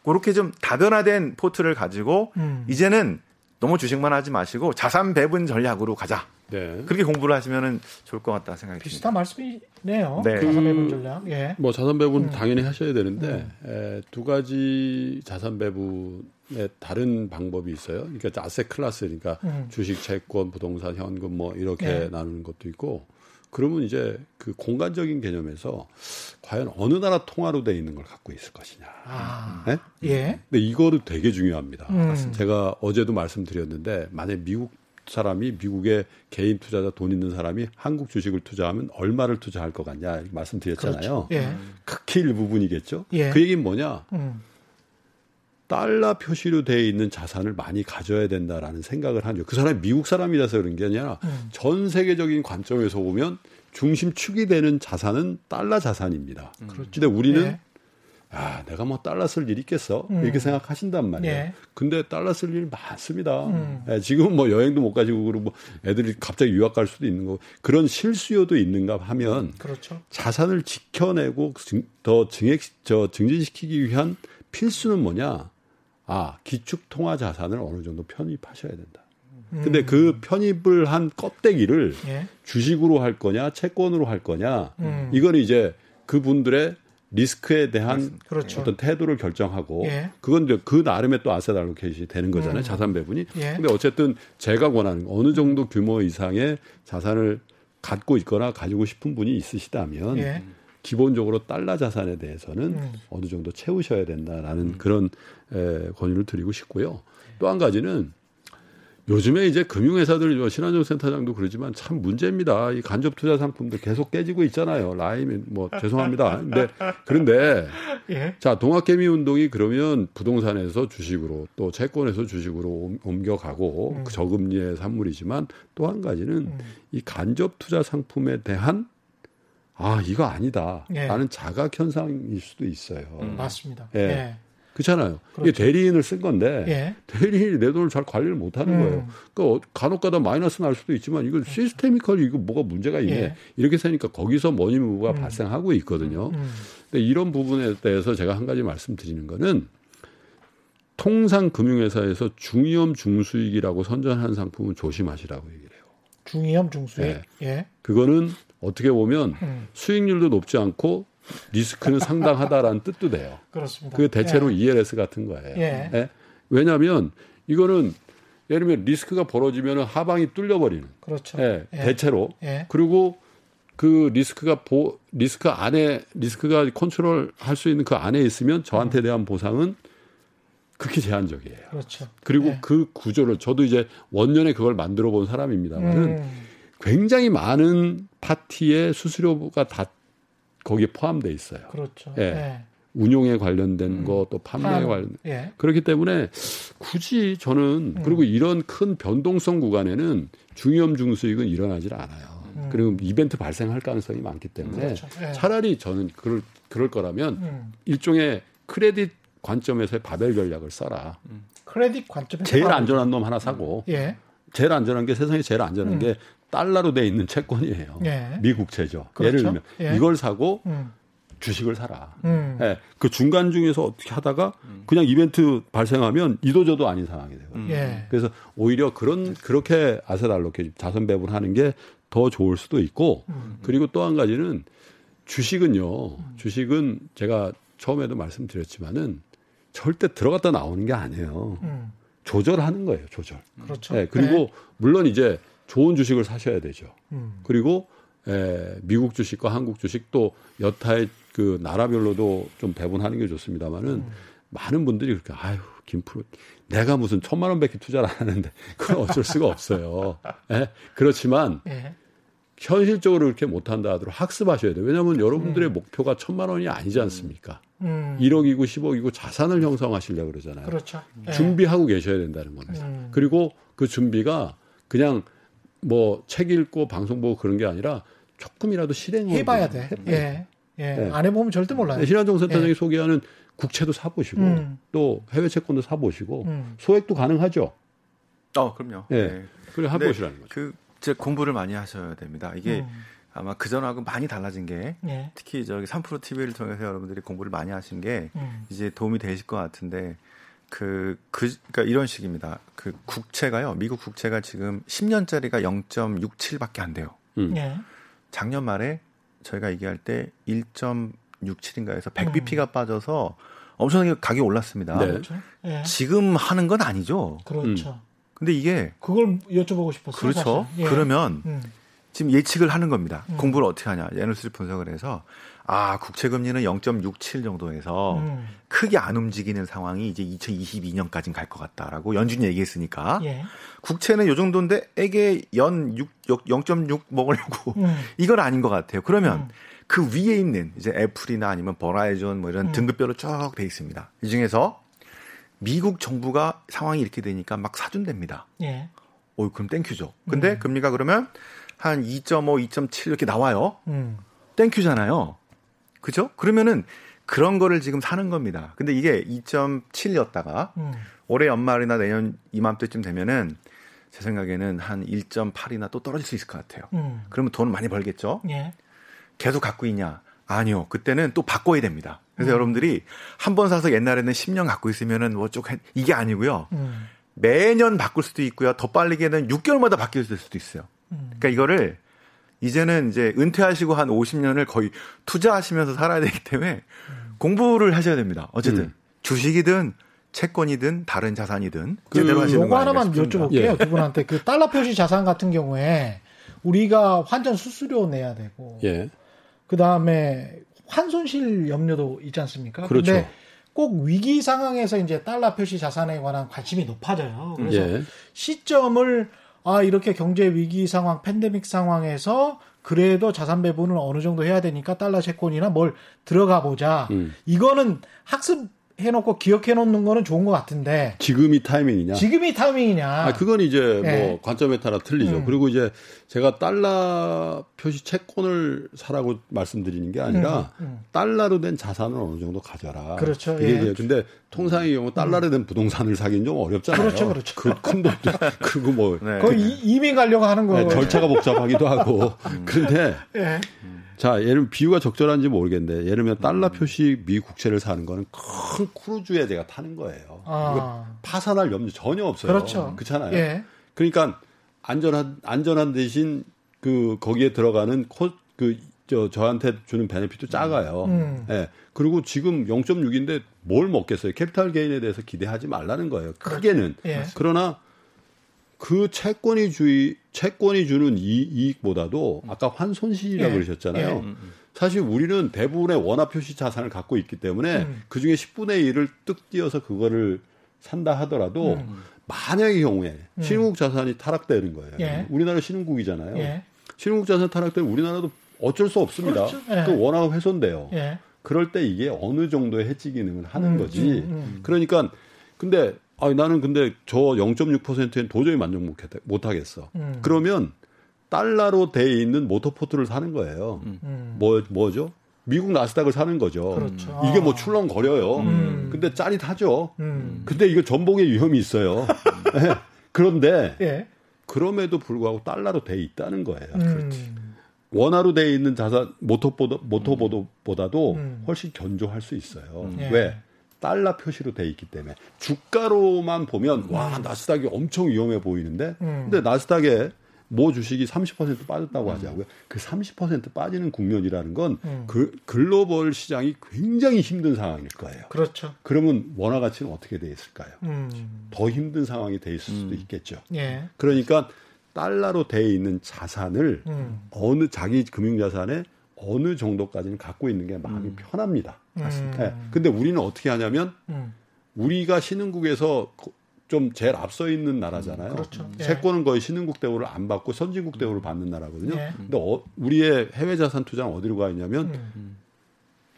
그렇게 좀 다변화된 포트를 가지고 음. 이제는 너무 주식만 하지 마시고 자산 배분 전략으로 가자. 네. 그렇게 공부를 하시면은 좋을 것 같다 생각이 듭니다. 비슷한 말씀이네요. 네. 자산 그- 배분 전략. 예. 뭐 자산 배분 음. 당연히 하셔야 되는데 에, 두 가지 자산 배분의 다른 방법이 있어요. 그러니까 아세 클래스 그러니까 음. 주식, 채권, 부동산, 현금 뭐 이렇게 네. 나누는 것도 있고 그러면 이제 그 공간적인 개념에서 과연 어느 나라 통화로 돼 있는 걸 갖고 있을 것이냐. 아. 네? 예. 근데 이거를 되게 중요합니다. 음. 제가 어제도 말씀드렸는데 만약 미국 사람이 미국의 개인 투자자 돈 있는 사람이 한국 주식을 투자하면 얼마를 투자할 것 같냐 이렇게 말씀드렸잖아요. 예. 극히 일부분이겠죠. 예. 그 얘기는 뭐냐? 음. 달러 표시로 돼 있는 자산을 많이 가져야 된다라는 생각을 하죠. 그 사람이 미국 사람이라서 그런 게 아니라 음. 전 세계적인 관점에서 보면 중심축이 되는 자산은 달러 자산입니다. 그렇죠. 근데 우리는 예. 아, 내가 뭐 달러 쓸 일 있겠어? 음. 이렇게 생각하신단 말이에요. 예. 근데 달러 쓸 일 많습니다. 음. 예, 지금 뭐 여행도 못 가지고 그러고 뭐 애들이 갑자기 유학 갈 수도 있는 거 그런 실수요도 있는가 하면 그렇죠. 자산을 지켜내고 증- 더 증액 저 증진시키기 위한 필수는 뭐냐? 아, 기축 통화 자산을 어느 정도 편입하셔야 된다. 근데 음. 그 편입을 한 껍데기를 예. 주식으로 할 거냐, 채권으로 할 거냐, 음. 이거는 이제 그분들의 리스크에 대한 그렇죠. 어떤 태도를 결정하고 예. 그건 이제 그 나름의 또 아셋 알로케이션이 되는 거잖아요. 음. 자산 배분이. 예. 근데 어쨌든 제가 권하는 거, 어느 정도 규모 이상의 자산을 갖고 있거나 가지고 싶은 분이 있으시다면 예. 기본적으로 달러 자산에 대해서는 음. 어느 정도 채우셔야 된다라는 그런 에, 권유를 드리고 싶고요. 또 한 가지는 요즘에 이제 금융회사들 뭐 신한정 센터장도 그러지만 참 문제입니다. 이 간접 투자 상품도 계속 깨지고 있잖아요. 라임이 뭐 죄송합니다. 근데 그런데 예. 자 동학개미 운동이 그러면 부동산에서 주식으로 또 채권에서 주식으로 옮- 옮겨가고 음. 그 저금리의 산물이지만 또 한 가지는 음. 이 간접 투자 상품에 대한 아 이거 아니다 예. 라는 자각 현상일 수도 있어요. 음. 맞습니다. 예. 예. 그렇잖아요. 그렇죠. 이게 대리인을 쓴 건데 예. 대리인이 내 돈을 잘 관리를 못 하는 음. 거예요. 그러니까 간혹가다 마이너스 날 수도 있지만 이건 systemically 이거 뭐가 문제가 있네. 예. 이렇게 세니까 거기서 머니무브가 음. 발생하고 있거든요. 음. 근데 이런 부분에 대해서 제가 한 가지 말씀드리는 거는 통상 금융회사에서 중위험 중수익이라고 선전하는 상품은 조심하시라고 얘기를 해요. 중위험 중수익. 예. 예. 그거는 어떻게 보면 음. 수익률도 높지 않고 리스크는 상당하다라는 뜻도 돼요. 그렇습니다. 그 대체로 예. ELS 같은 거예요. 예. 왜냐하면 이거는 예를 들면 리스크가 벌어지면 하방이 뚫려버리는. 그렇죠. 예, 예. 대체로. 예. 그리고 그 리스크가 보 리스크 안에 리스크가 컨트롤 할 수 있는 그 안에 있으면 저한테 대한 보상은 그렇게 제한적이에요. 그렇죠. 그리고 예. 그 구조를 저도 이제 원년에 그걸 만들어 본 사람입니다만은 음. 굉장히 많은 파티의 수수료가 다 거기에 포함돼 있어요. 그렇죠. 예. 예. 운용에 관련된 음. 거 또 판매에 하나는, 관련 예. 그렇기 때문에 굳이 저는 음. 그리고 이런 큰 변동성 구간에는 중위험 중수익은 일어나질 않아요. 음. 그리고 이벤트 발생할 가능성이 많기 때문에 그렇죠. 예. 차라리 저는 그럴 그럴 거라면 음. 일종의 크레딧 관점에서의 바벨 전략을 써라. 크레딧 관점에서 제일 안전한 놈 하나 사고 예. 제일 안전한 게 세상에 제일 안전한 음. 게 달러로 돼 있는 채권이에요. 예. 미국채죠. 그렇죠. 예를 들면 예. 이걸 사고 음. 주식을 사라. 음. 예, 그 중간 중에서 어떻게 하다가 그냥 이벤트 발생하면 이도저도 아닌 상황이 돼요. 음. 예. 그래서 오히려 그런 그렇게 아셋 알로케 자선 배분하는 게 더 좋을 수도 있고 음. 그리고 또 한 가지는 주식은요. 주식은 제가 처음에도 말씀드렸지만은 절대 들어갔다 나오는 게 아니에요. 음. 조절하는 거예요. 조절. 그렇죠. 예, 그리고 물론 이제 좋은 주식을 사셔야 되죠. 음. 그리고 에, 미국 주식과 한국 주식 또 여타의 그 나라별로도 좀 배분하는 게 좋습니다만은 많은 분들이 그렇게 아유 김프로 내가 무슨 천만 원밖에 투자를 안 하는데 (laughs) 그건 어쩔 수가 없어요. 예? 그렇지만 예. 현실적으로 그렇게 못한다 하더라도 학습하셔야 돼요. 왜냐하면 여러분들의 목표가 천만 원이 아니지 않습니까? 음. 1억이고 10억이고 자산을 형성하시려고 그러잖아요. 그렇죠. 예. 준비하고 계셔야 된다는 겁니다. 음. 그리고 그 준비가 그냥 뭐 책 읽고 방송 보고 그런 게 아니라 조금이라도 실행을 해봐야 돼. 예. 예. 네. 안 해보면 절대 몰라요. 신한정 센터장이 예. 소개하는 국채도 사보시고 음. 또 해외 채권도 사보시고 음. 소액도 가능하죠. 어, 그럼요. 예. 네. 그래 해보시라는 거죠. 그, 제 공부를 많이 하셔야 됩니다. 이게 음. 아마 그 전하고 많이 달라진 게 예. 특히 저기 3프로 TV를 통해서 여러분들이 공부를 많이 하신 게 음. 이제 도움이 되실 것 같은데 그, 그, 그러니까 이런 식입니다. 그 국채가요. 미국 국채가 지금 10년짜리가 0.67밖에 안 돼요. 음. 예. 작년 말에 저희가 얘기할 때 1.67인가 해서 100bp가 빠져서 엄청나게 가격이 올랐습니다. 네. 그렇죠. 예. 지금 하는 건 아니죠. 그렇죠. 근데 이게 그걸 여쭤보고 싶었어요. 그렇죠. 예. 그러면 음. 지금 예측을 하는 겁니다. 음. 공부를 어떻게 하냐. 에너스 분석을 해서 아, 국채 금리는 0.67 정도에서 음. 크게 안 움직이는 상황이 이제 2022년까지는 갈 것 같다라고 연준이 얘기했으니까 예. 국채는 요 정도인데 에게 연 6, 0.6 먹으려고 음. (laughs) 이건 아닌 것 같아요. 그러면 음. 그 위에 있는 이제 애플이나 아니면 버라이즌 뭐 이런 음. 등급별로 쭉 돼 있습니다. 이 중에서 미국 정부가 상황이 이렇게 되니까 막 사준답니다. 예. 오, 그럼 thank you죠. 근데 음. 금리가 그러면 한 2.5, 2.7 이렇게 나와요. 음. thank you잖아요. 그죠? 그러면은 그런 거를 지금 사는 겁니다. 근데 이게 2.7이었다가 음. 올해 연말이나 내년 이맘때쯤 되면은 제 생각에는 한 1.8이나 또 떨어질 수 있을 것 같아요. 음. 그러면 돈 많이 벌겠죠? 예. 계속 갖고 있냐? 아니요. 그때는 또 바꿔야 됩니다. 그래서 음. 여러분들이 한 번 사서 옛날에는 10년 갖고 있으면은 뭐쭉 이게 아니고요. 음. 매년 바꿀 수도 있고요. 더 빠르게는 6개월마다 바뀔 수도 있어요. 음. 그러니까 이거를 이제는 이제 은퇴하시고 한 50년을 거의 투자하시면서 살아야 되기 때문에 공부를 하셔야 됩니다. 어쨌든 음. 주식이든 채권이든 다른 자산이든 그 제대로 하시는 거 요거 하나만. 여쭤볼게요. 예. 두 분한테 그 달러 표시 자산 같은 경우에 우리가 환전 수수료 내야 되고 예. 그 다음에 환손실 염려도 있지 않습니까? 그렇죠. 근데 꼭 위기 상황에서 이제 달러 표시 자산에 관한 관심이 높아져요. 그래서 예. 시점을 아 이렇게 경제 위기 상황, 팬데믹 상황에서 그래도 자산 배분을 어느 정도 해야 되니까 달러 채권이나 뭘 들어가 보자. 음. 이거는 학습 해 놓고 기억해 놓는 거는 좋은 것 같은데 지금이 타이밍이냐? 지금이 타이밍이냐? 아, 그건 이제 예. 뭐 관점에 따라 틀리죠. 음. 그리고 이제 제가 달러 표시 채권을 사라고 말씀드리는 게 아니라 음, 음. 달러로 된 자산을 어느 정도 가져라. 그렇죠. 그게 예. 이제 근데 통상의 경우 달러로 된 부동산을 사기는 좀 어렵잖아요. 그렇죠, 그렇죠. 그큰 돈도 (laughs) 그리고 뭐 네. 거의 이- 이민 가려고 하는 거. 네, 절차가 복잡하기도 하고. (laughs) 음. 그런데 예. 자, 예를 비유가 적절한지 모르겠는데 예를 들면 달러 음. 표시 미 국채를 사는 거는 큰 크루즈에 제가 타는 거예요. 아. 이거 파산할 염려 전혀 없어요. 그렇죠. 그렇잖아요. 예. 그러니까 안전한 안전한 대신 그 거기에 들어가는 코 그저 저한테 주는 benefit도 작아요. 음. 예. 그리고 지금 0.6인데 뭘 먹겠어요? capital gain에 대해서 기대하지 말라는 거예요. 크게는. 예. 그러나 그 채권이 주의 채권이 주는 이, 이익보다도 아까 환손실이라고 예. 그러셨잖아요. 예. 사실 우리는 대부분의 원화 표시 자산을 갖고 있기 때문에 음. 그 중에 10분의 1을 뜩 띄어서 그거를 산다 하더라도 음. 만약의 경우에 신흥국 자산이 타락되는 거예요. 예. 우리나라 신흥국이잖아요. 예. 신흥국 자산 타락되면 우리나라도 어쩔 수 없습니다. 그렇죠. 예. 그 원화가 훼손돼요. 예. 그럴 때 이게 어느 정도의 해지 기능을 하는 음, 거지. 음, 음. 그러니까 근데 아 나는 근데 저 0.6%엔 도저히 만족 못, 못 하겠어. 음. 그러면 달러로 돼 있는 모터포트를 사는 거예요. 음. 뭐 뭐죠? 미국 나스닥을 사는 거죠. 그렇죠. 이게 아. 뭐 출렁거려요. 음. 근데 짜릿하죠. 음. 근데 이거 전복의 위험이 있어요. (laughs) 예. 그런데 예. 그럼에도 불구하고 달러로 돼 있다는 거예요. 음. 원화로 돼 있는 자산 모터보다 모터보다도 음. 훨씬 견조할 수 있어요. 음. 예. 왜? 달러 표시로 돼 있기 때문에 주가로만 보면 와 나스닥이 엄청 위험해 보이는데 음. 근데 나스닥에 모 주식이 30% 빠졌다고 하자고요. 그 30% 빠지는 국면이라는 건 음. 그 글로벌 시장이 굉장히 힘든 상황일 거예요. 그렇죠. 그러면 원화 가치는 어떻게 돼 있을까요? 음. 더 힘든 상황이 돼 있을 수도 음. 있겠죠. 예. 그러니까 달러로 돼 있는 자산을 음. 어느 자기 금융 자산에 어느 정도까지는 갖고 있는 게 마음이 음. 편합니다. 맞습니다. 예. 근데 우리는 어떻게 하냐면 음. 우리가 신흥국에서 좀 제일 앞서 있는 나라잖아요. 그렇죠. 예. 채권은 거의 신흥국 대우를 안 받고 선진국 대우를 받는 나라거든요. 예. 근데 어, 우리의 해외 자산 투자는 어디로 가 있냐면 음.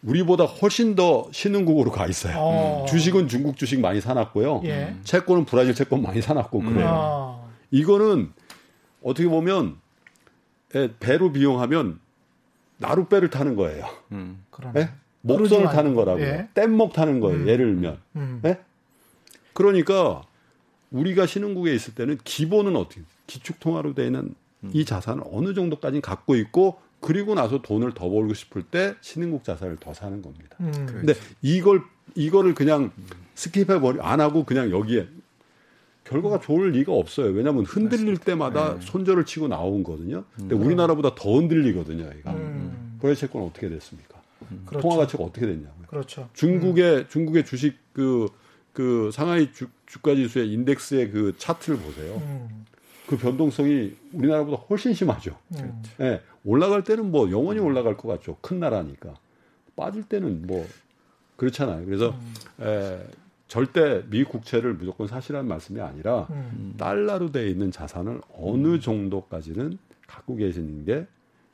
우리보다 훨씬 더 신흥국으로 가 있어요. 어. 주식은 중국 주식 많이 사놨고요. 예. 채권은 브라질 채권 많이 사놨고 그래요. 아. 이거는 어떻게 보면 예, 배로 비용하면 나룻배를 타는 거예요. 음. 그러네. 예? 목선을 타는. 거라고요. 예. 뗏목 타는 거예요. 음. 예를 들면. 음. 예? 그러니까 우리가 신흥국에 있을 때는 기본은 어떻게 기축 통화로 되어 있는 이 자산을 어느 정도까지 갖고 있고 그리고 나서 돈을 더 벌고 싶을 때 신흥국 자산을 더 사는 겁니다. 음. 근데 이걸 이거를 그냥 skip해 버리 안 하고 그냥 여기에 결과가 좋을 리가 없어요. 왜냐하면 흔들릴 때마다 손절을 치고 나온 거거든요. 근데 우리나라보다 더 흔들리거든요. 얘가. 음. 브레 채권 어떻게 됐습니까? 그렇죠. 통화 가치가 어떻게 됐냐고요. 그렇죠. 중국의 중국의 주식 그, 그 상하이 주, 주가 지수의 인덱스의 그 차트를 보세요. 음. 그 변동성이 우리나라보다 훨씬 심하죠. 음. 예, 올라갈 때는 뭐 영원히 올라갈 것 같죠. 큰 나라니까. 빠질 때는 뭐 그렇잖아요. 그래서 에, 절대 미국 국채를 무조건 사시라는 말씀이 아니라 음. 달러로 돼 있는 자산을 어느 정도까지는 갖고 계시는 게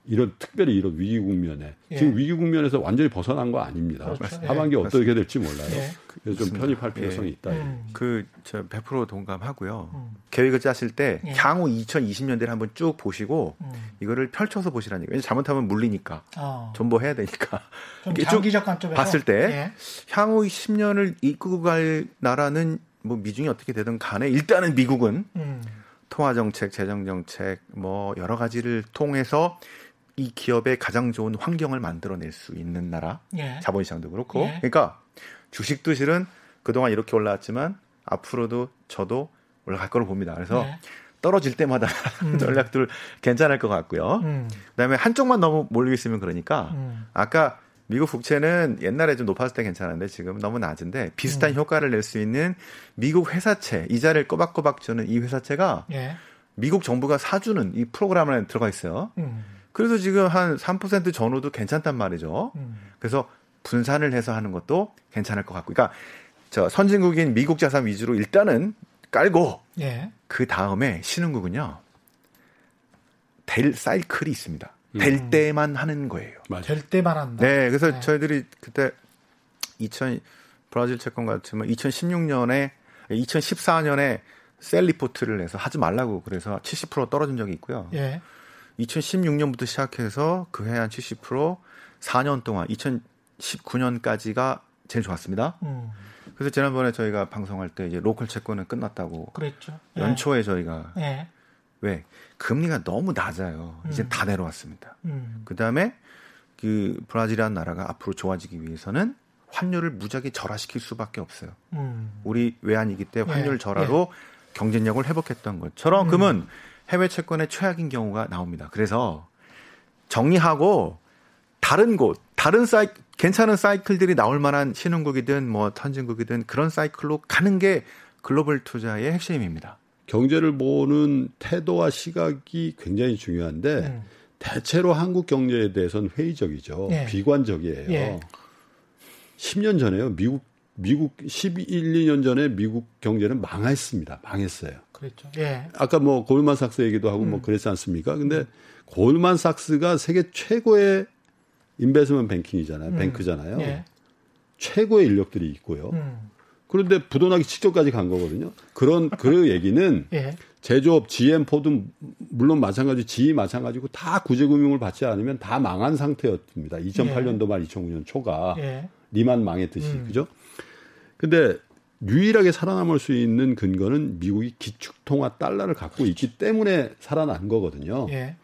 이런 특별히 이런 위기 국면에 예. 지금 위기 국면에서 완전히 벗어난 거 아닙니다. 그렇죠. 예. 하반기 어떻게 될지 몰라요. 예. 그래서 좀 편입할 필요성이 예. 있다. 음. 그저 100% 동감하고요. 음. 계획을 짜실 때 예. 향후 2020년대를 한번 쭉 보시고 음. 이거를 펼쳐서 보시라는 얘기예요. 잘못하면 물리니까 아. 존버해야 되니까. (laughs) 좀 장기적 관점에서 봤을 때 예. 향후 10년을 이끌고 갈 나라는 뭐 미중이 어떻게 되든 간에 일단은 미국은 음. 통화 정책, 재정 정책 뭐 여러 가지를 통해서 이 기업의 가장 좋은 환경을 만들어낼 수 있는 나라. 예. 자본시장도 그렇고. 예. 그러니까 주식도 실은 그동안 이렇게 올라왔지만 앞으로도 저도 올라갈 거로 봅니다. 그래서 예. 떨어질 때마다 (laughs) 음. 전략들 괜찮을 것 같고요. 음. 그다음에 한쪽만 너무 몰리고 있으면 그러니까 음. 아까 미국 국채는 옛날에 좀 높았을 때 괜찮은데 지금 너무 낮은데 비슷한 음. 효과를 낼 수 있는 미국 회사채 이자를 꼬박꼬박 주는 이 회사채가 예. 미국 정부가 사주는 이 프로그램 안에 들어가 있어요. 음. 그래서 지금 한 3% 전후도 괜찮단 말이죠. 음. 그래서 분산을 해서 하는 것도 괜찮을 것 같고. 그러니까 저 선진국인 미국 자산 위주로 일단은 깔고 예. 그 다음에 신흥국은요. 될 사이클이 있습니다. 될 때만 하는 거예요. 맞아요. 될 때만 한다. 네, 그래서 네. 저희들이 그때 2000 브라질 채권 같으면 2016년에 2014년에 셀 리포트를 내서 하지 말라고 그래서 70% 떨어진 적이 있고요. 예. 2016년부터 시작해서 그 해 한 70% 4년 동안 2019년까지가 제일 좋았습니다. 음. 그래서 지난번에 저희가 방송할 때 이제 로컬 채권은 끝났다고 그랬죠. 예. 연초에 저희가 예. 왜 금리가 너무 낮아요. 이제 음. 다 내려왔습니다. 음. 그 다음에 그 브라질이라는 나라가 앞으로 좋아지기 위해서는 환율을 무지하게 절하시킬 수밖에 없어요. 음. 우리 외환위기 때 환율 예, 절하로 경쟁력을 회복했던 것처럼 음. 그러면 해외 채권의 최악인 경우가 나옵니다. 그래서 정리하고 다른 곳, 다른 사이 괜찮은 사이클들이 나올 만한 신흥국이든 뭐 선진국이든 그런 사이클로 가는 게 글로벌 투자의 핵심입니다. 경제를 보는 태도와 시각이 굉장히 중요한데 음. 대체로 한국 경제에 대해서는 회의적이죠. 예. 비관적이에요. 예. 10년 전에요. 미국 미국 11, 2년 전에 미국 경제는 망했습니다. 망했어요. 그랬죠. 예. 아까 뭐 골만삭스 얘기도 하고 음. 뭐 그랬지 않습니까? 근데 골만삭스가 세계 최고의 investment banking이잖아요. 음. bank잖아요. 예. 최고의 인력들이 있고요. 음. 그런데 부도나기 직전까지 간 거거든요. 그런 그 얘기는 (laughs) 예. 제조업 GM 포드 물론 마찬가지 GE 마찬가지고 다 구제금융을 받지 않으면 다 망한 상태였습니다. 2008년도 말 2009년 초가 예. 리먼 망했듯이 음. 그죠? 근데 유일하게 살아남을 수 있는 근거는 미국이 기축통화 달러를 갖고 있기 때문에 살아난 거거든요. 예.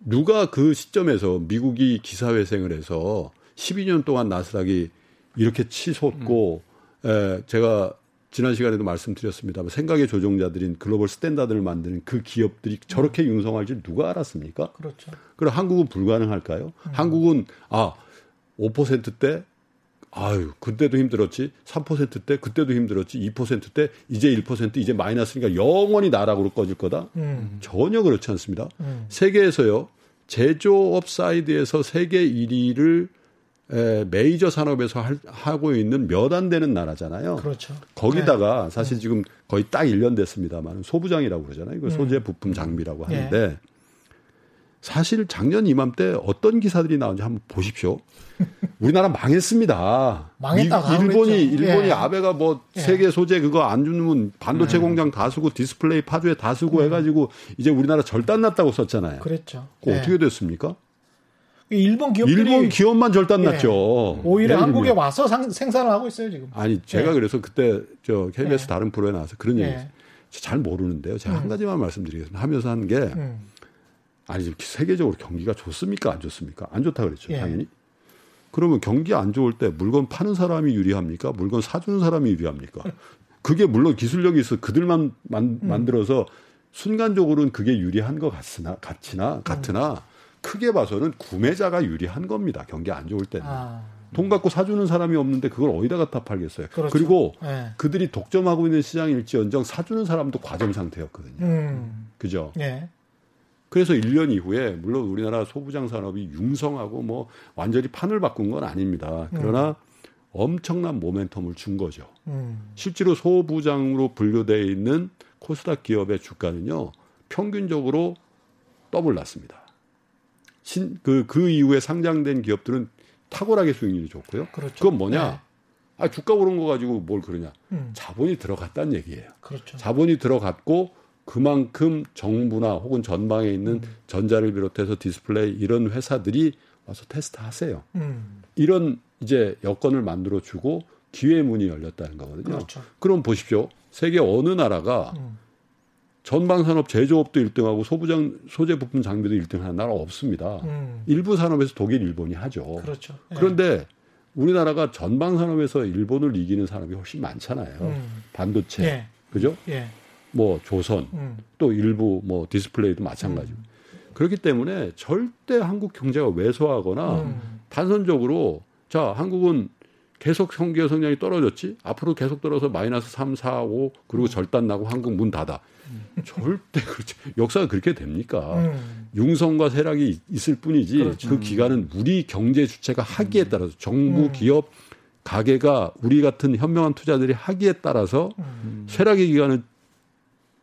누가 그 시점에서 미국이 기사회생을 해서 12년 동안 나스닥이 이렇게 치솟고 에, 제가 지난 시간에도 말씀드렸습니다. 생각의 조종자들인 global standard를 만드는 그 기업들이 저렇게 융성할 줄 누가 알았습니까? 그렇죠. 그럼 한국은 불가능할까요? 한국은 아 5%대 아유 그때도 힘들었지 3%대 그때도 힘들었지 2%대 이제 1% 이제 마이너스니까 영원히 나락으로 꺼질 거다? 음. 전혀 그렇지 않습니다. 음. 세계에서요 제조업 side에서 세계 1위를 에, 메이저 산업에서 할, 하고 있는 몇 안 되는 나라잖아요. 그렇죠. 거기다가 네. 사실 지금 거의 딱 1년 됐습니다만 소부장이라고 그러잖아요. 이거 소재 부품 장비라고 예. 하는데 사실 작년 이맘때 어떤 기사들이 나오는지 한번 보십시오. 우리나라 망했습니다. 망했다고 일, 본이 그랬죠. 일본이 예. 아베가 뭐 예. 세계 소재 그거 안 주면 반도체 공장 다 서고 디스플레이 파주에 다 서고 해가지고 이제 우리나라 절단 났다고 썼잖아요. 그랬죠. 예. 어떻게 됐습니까? 일본 기업들이 일본 기업만 절단 예. 났죠. 오히려 한국에. 와서 상, 생산을 하고 있어요 지금. 아니 제가 예. 그래서 그때 저 KBS 예. 다른 프로에 나와서 그런 얘기 예. 했어요. 잘 모르는데요. 제가 한 음. 가지만 말씀드리겠습니다. 하면서 한게 음. 아니 지금 세계적으로 경기가 좋습니까? 안 좋습니까? 안 좋다 그랬죠. 예. 당연히. 그러면 경기 안 좋을 때 물건 파는 사람이 유리합니까? 물건 사주는 사람이 유리합니까? (laughs) 그게 물론 기술력이 있어 그들만 만, 음. 만들어서 순간적으로는 그게 유리한 것 같으나 같으나 같으나 크게 봐서는 구매자가 유리한 겁니다. 경기 안 좋을 때는. 아, 돈 갖고 사주는 사람이 없는데 그걸 어디다 갖다 팔겠어요. 그렇죠. 그리고 예. 그들이 독점하고 있는 시장일지언정 사주는 사람도 과점 상태였거든요. 음. 그죠? 예. 그래서 1년 이후에 물론 우리나라 소부장 산업이 융성하고 뭐 완전히 판을 바꾼 건 아닙니다. 그러나 엄청난 모멘텀을 준 거죠. 음. 실제로 소부장으로 분류되어 있는 코스닥 기업의 주가는요, 평균적으로 더블 났습니다. 신, 그, 그 이후에 상장된 기업들은 탁월하게 수익률이 좋고요. 그렇죠. 그건 뭐냐? 네. 아, 주가 오른 거 가지고 뭘 그러냐? 음. 자본이 들어갔다는 얘기예요. 그렇죠. 자본이 들어갔고 그만큼 정부나 혹은 전방에 있는 음. 전자를 비롯해서 디스플레이 이런 회사들이 와서 테스트 하세요. 음. 이런 이제 여건을 만들어 주고 기회 문이 열렸다는 거거든요. 그렇죠. 럼 보십시오. 세계 어느 나라가 음. 전방 산업 제조업도 1등하고 소부장 소재 부품 장비도 1등하는 나라 없습니다. 음. 일부 산업에서 독일, 일본이 하죠. 그렇죠. 예. 그런데 우리나라가 전방 산업에서 일본을 이기는 산업이 훨씬 많잖아요. 음. 반도체, 예. 그죠? 예. 뭐 조선, 음. 또 일부 뭐 디스플레이도 마찬가지고. 그렇기 때문에 절대 한국 경제가 왜소하거나 음. 단선적으로 자, 한국은 계속 경기 성장이 떨어졌지. 앞으로 계속 떨어서 마이너스 3, 4, 5 그리고 음. 절단 나고 한국 문 닫아. 절대 그렇지. 역사가 그렇게 됩니까? 음. 융성과 세락이 있을 뿐이지 그렇죠. 그 기간은 우리 경제 주체가 하기에 따라서 정부, 음. 기업, 가게가 우리 같은 현명한 투자들이 하기에 따라서 음. 쇠락의 기간을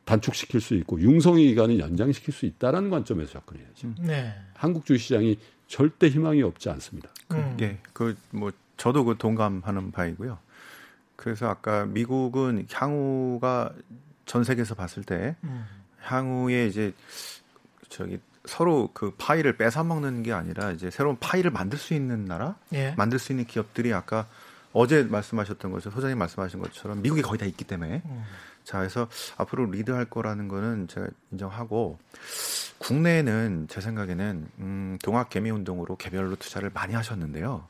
단축시킬 수 있고 융성의 기간을 연장시킬 수 있다라는 관점에서 접근해야지. 네. 한국 주시장이 절대 희망이 없지 않습니다. 음. 예, 그 뭐 저도 그 동감하는 바이고요. 그래서 아까 미국은 향후가 전 세계에서 봤을 때 음. 향후에 이제 저기 서로 그 파이를 뺏어 먹는 게 아니라 이제 새로운 파이를 만들 수 있는 나라, 예. 만들 수 있는 기업들이 아까 어제 말씀하셨던 것처럼 소장님 말씀하신 것처럼 미국이 거의 다 있기 때문에 음. 자 그래서 앞으로 리드할 거라는 거는 제가 인정하고 국내에는 제 생각에는 음, 동학 개미 운동으로 개별로 투자를 많이 하셨는데요.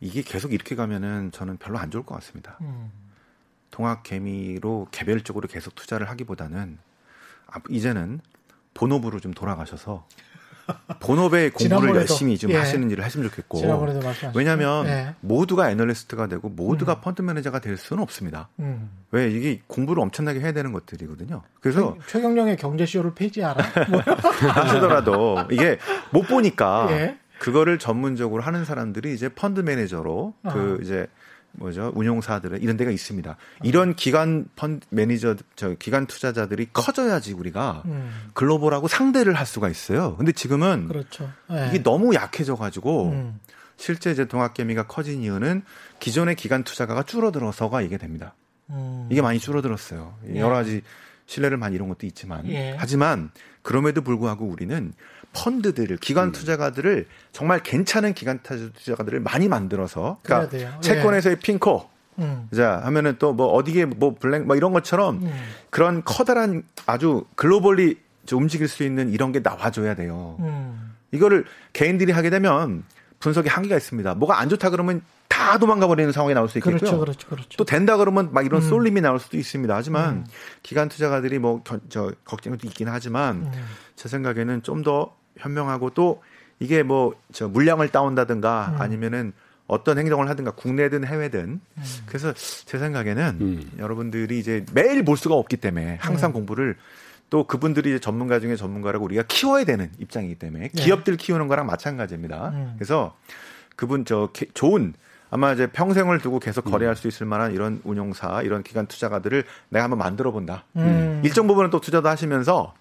이게 계속 이렇게 가면은 저는 별로 안 좋을 것 같습니다. 음. 동학 개미로 개별적으로 계속 투자를 하기보다는 앞- 이제는 본업으로 좀 돌아가셔서 본업의 (laughs) 공부를 열심히 좀 예. 하시는 일을 했으면 좋겠고. 왜냐하면 예. 모두가 애널리스트가 되고 모두가 펀드 매니저가 될 수는 없습니다. 음. 왜 이게 공부를 엄청나게 해야 되는 것들이거든요. 그래서 최경영의 경제쇼를 폐지하라. 뭐. (laughs) 하시더라도 이게 못 보니까 예. 그거를 전문적으로 하는 사람들이 이제 펀드 매니저로 그 아. 이제 뭐죠 운용사들은 이런 데가 있습니다. 이런 기관 펀드 매니저 저 기관 투자자들이 커져야지 우리가 음. global하고 상대를 할 수가 있어요. 근데 지금은 그렇죠. 예. 이게 너무 약해져 가지고 음. 실제 이제 동학개미가 커진 이유는 기존의 기관 투자가가 줄어들어서가 이게 됩니다. 음. 이게 많이 줄어들었어요. 예. 여러 가지 신뢰를 많이 이런 것도 있지만 예. 하지만 그럼에도 불구하고 우리는 펀드들을 기관 음. 투자가들을 정말 괜찮은 기관 투자가들을 많이 만들어서 그래야 그러니까 돼요. 채권에서의 핑코 음. 자 하면은 또 뭐 어디에 뭐 블랙 뭐 이런 것처럼 음. 그런 커다란 아주 글로벌리 좀 움직일 수 있는 이런 게 나와줘야 돼요. 음. 이거를 개인들이 하게 되면 분석에 한계가 있습니다. 뭐가 안 좋다 그러면 다 도망가 버리는 상황이 나올 수 있겠고요. 그렇죠, 그렇죠, 그렇죠. 또 된다 그러면 막 이런 음. 쏠림이 나올 수도 있습니다. 하지만 음. 기관 투자가들이 뭐 저 걱정도 있긴 하지만 음. 제 생각에는 좀더 현명하고 또 이게 뭐 저 물량을 따온다든가 음. 아니면은 어떤 행동을 하든가 국내든 해외든 음. 그래서 제 생각에는 음. 여러분들이 이제 매일 볼 수가 없기 때문에 항상 음. 공부를 또 그분들이 이제 전문가 중에 전문가라고 우리가 키워야 되는 입장이기 때문에 네. 기업들 키우는 거랑 마찬가지입니다. 음. 그래서 그분 저 개- 좋은 아마 이제 평생을 두고 계속 거래할 수 있을 만한 이런 운용사, 이런 기관 투자가들을 내가 한번 만들어 본다. 음. 일정 부분은 또 투자도 하시면서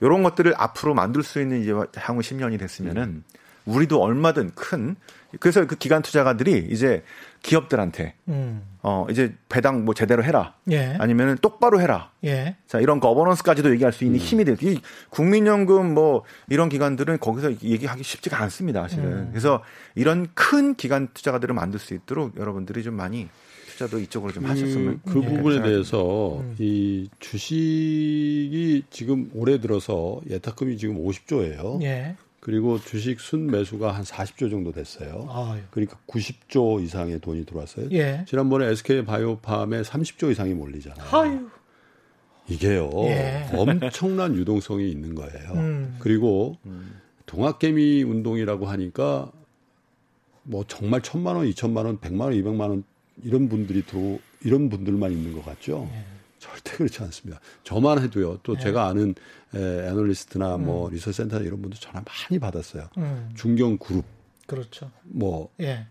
이런 것들을 앞으로 만들 수 있는 이제 향후 10년이 됐으면은 우리도 얼마든 큰 그래서 그 기관 투자가들이 이제 기업들한테 음. 어 이제 배당 뭐 제대로 해라 예. 아니면은 똑바로 해라 예. 자 이런 거버넌스까지도 얘기할 수 있는 힘이 될. 이 국민연금 뭐 이런 기관들은 거기서 얘기하기 쉽지가 않습니다, 사실은. 음. 그래서 이런 큰 기관 투자가들을 만들 수 있도록 여러분들이 좀 많이 투자도 이쪽으로 좀 하셨으면. 그, 그 예, 부분에 대해서 음. 이 주식이 지금 올해 들어서 예탁금이 지금 50조예요. 예. 그리고 주식 순 매수가 한 40조 정도 됐어요. 아유. 그러니까 90조 이상의 돈이 들어왔어요. 예. 지난번에 SK 바이오팜에 30조 이상이 몰리잖아요. 아유. 이게요. 예. 엄청난 유동성이 있는 거예요. 음. 그리고 동학개미 운동이라고 하니까 뭐 정말 천만 원, 이천만 원, 백만 원, 이백만 원 이런 분들이 들어 이런 분들만 있는 것 같죠. 예. 절대 그렇지 않습니다. 저만 해도요. 또 예. 제가 아는 에, 애널리스트나 뭐 리서치 센터 이런 분들 전화 많이 받았어요. 음. 중견 그룹 그렇죠. 뭐뭐 예.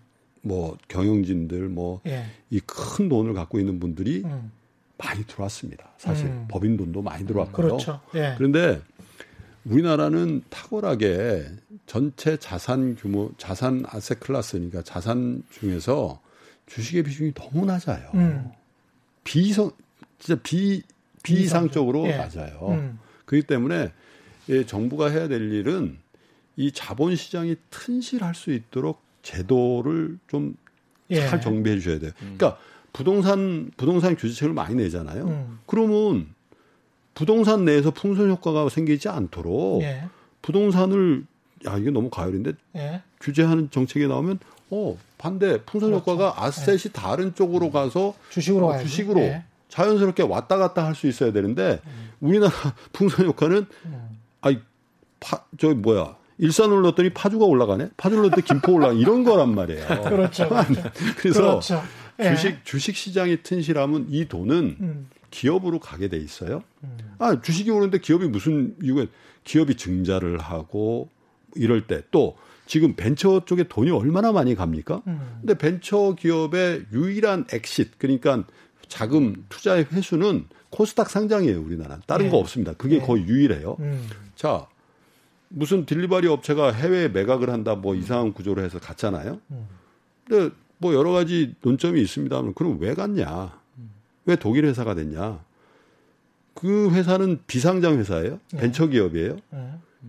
경영진들 뭐 이큰 예. 돈을 갖고 있는 분들이 음. 많이 들어왔습니다. 사실 음. 법인 돈도 많이 들어왔고요. 그렇죠. 예. 그런데 우리나라는 탁월하게 전체 자산 규모, 자산 아세 클래스니까 자산 중에서 주식의 비중이 너무 낮아요. 음. 비성 진짜 비 비이상적으로 예. 낮아요. 음. 그렇기 때문에 이 정부가 해야 될 일은 이 자본 시장이 튼실할 수 있도록 제도를 좀잘 예. 정비해 주셔야 돼요. 그러니까 부동산 부동산 규제책을 많이 내잖아요. 음. 그러면 부동산 내에서 풍선 효과가 생기지 않도록 예. 부동산을 야 이게 너무 가열인데 예. 규제하는 정책이 나오면 어 반대 풍선 그렇죠. 효과가 아셋이 다른 쪽으로 가서 주식으로 어. 주식으로 예. 자연스럽게 왔다 갔다 할 수 있어야 되는데 우리나라 (laughs) 풍선 효과는 음. 아이 파 저기 뭐야 일산을 넣었더니 파주가 올라가네 파주를 넣었더니 김포 올라가 (laughs) 이런 거란 말이에요. 그렇죠. (laughs) 그렇죠. 그래서 그렇죠. 예. 주식 주식 시장이 튼실하면 이 돈은 음. 기업으로 가게 돼 있어요. 음. 아 주식이 오는데 기업이 무슨 이유가 기업이 증자를 하고 이럴 때 또 지금 벤처 쪽에 돈이 얼마나 많이 갑니까? 음. 근데 벤처 기업의 유일한 엑싯 그러니까 자금 투자의 회수는 코스닥 상장이에요 우리나라. 다른 예. 거 없습니다. 그게 예. 거의 유일해요. 음. 자 무슨 딜리버리 업체가 해외에 매각을 한다 뭐 이상한 구조로 해서 갔잖아요. 음. 근데 뭐 여러 가지 논점이 있습니다만 그럼 왜 갔냐? 왜 독일 회사가 됐냐? 그 회사는 비상장 회사예요. 네. 벤처 기업이에요.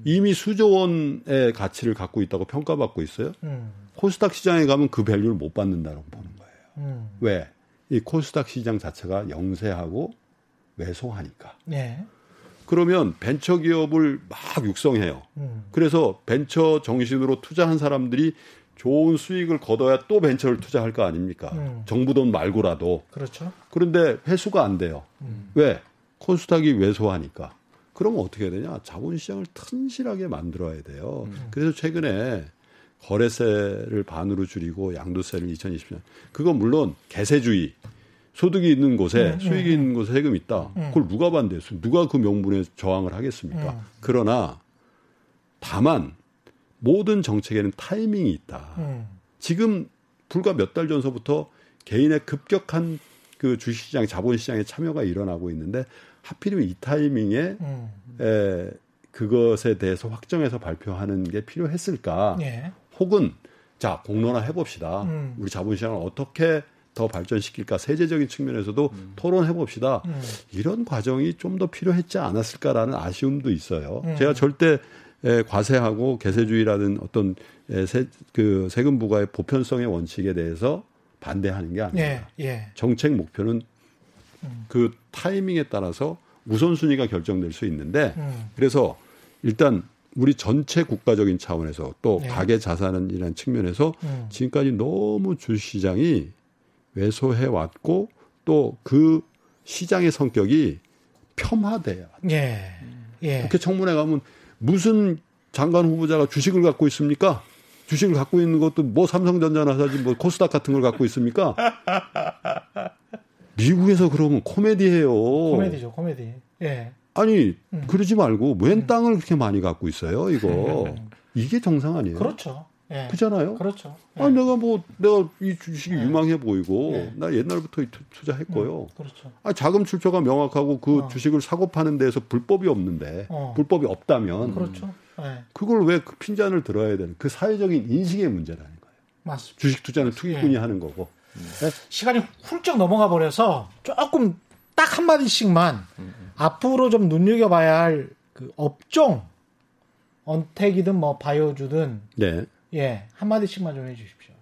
예. 이미 수조 원의 가치를 갖고 있다고 평가받고 있어요. 음. 코스닥 시장에 가면 그 밸류를 못 받는다고 보는 거예요. 음. 왜? 이 코스닥 시장 자체가 영세하고 왜소하니까. 예. 그러면 벤처 기업을 막 육성해요. 음. 그래서 벤처 정신으로 투자한 사람들이 좋은 수익을 거둬야 또 벤처를 투자할 거 아닙니까? 음. 정부 돈 말고라도. 그렇죠. 그런데 회수가 안 돼요. 음. 왜? 코스닥이 왜소하니까. 그러면 어떻게 해야 되냐? 자본시장을 튼실하게 만들어야 돼요. 음. 그래서 최근에 거래세를 반으로 줄이고 양도세를 2020년. 그거 물론 개세주의. 소득이 있는 곳에 음, 수익이 음, 있는 곳에 세금 있다. 음. 그걸 누가 반대했어? 누가 그 명분에 저항을 하겠습니까? 음. 그러나 다만 모든 정책에는 타이밍이 있다. 음. 지금 불과 몇 달 전서부터 개인의 급격한 그 주식시장, 자본시장에 참여가 일어나고 있는데 하필이면 이 타이밍에 음. 에, 그것에 대해서 확정해서 발표하는 게 필요했을까? 예. 혹은 자 공론화 해봅시다. 음. 우리 자본시장을 어떻게 더 발전시킬까? 세제적인 측면에서도 토론해 봅시다. 음. 이런 과정이 좀 더 필요했지 않았을까라는 아쉬움도 있어요. 음. 제가 절대 에, 과세하고 개세주의라는 어떤 에, 세, 그 세금 부과의 보편성의 원칙에 대해서 반대하는 게 아닙니다. 예. 예. 정책 목표는 음. 그 타이밍에 따라서 우선순위가 결정될 수 있는데 음. 그래서 일단 우리 전체 국가적인 차원에서 또 네. 가계 자산이라는 측면에서 음. 지금까지 너무 주시장이 왜소해 왔고 또 그 시장의 성격이 폄하돼요. 예. 예. 국회 청문회 가면 무슨 장관 후보자가 주식을 갖고 있습니까? 주식을 갖고 있는 것도 뭐 삼성전자나 사지 뭐 코스닥 같은 걸 갖고 있습니까? (laughs) 미국에서 그러면 코미디예요. 코미디죠, 코미디. 예. 아니 음. 그러지 말고 웬 땅을 그렇게 많이 갖고 있어요? 이거 이게 정상 아니에요? 그렇죠. 예. 그잖아요. 그렇죠. 예. 아, 내가 뭐 내가 이 주식이 예. 유망해 보이고 예. 나 옛날부터 투- 투자했고요. 그렇죠. 아, 자금 출처가 명확하고 그 어. 주식을 사고 파는 데에서 불법이 없는데 어. 불법이 없다면 그렇죠. 예. 그걸 왜 그 핀잔을 들어야 되는 그 사회적인 인식의 문제라는 거예요. 맞습니다. 주식 투자는 투기꾼이 예. 하는 거고. 시간이 훌쩍 넘어가 버려서 조금 딱 한마디씩만 앞으로 좀 눈여겨봐야 할 그 업종, 언택이든 뭐 바이오주든 네. 예 한마디씩만 좀 해주십시오.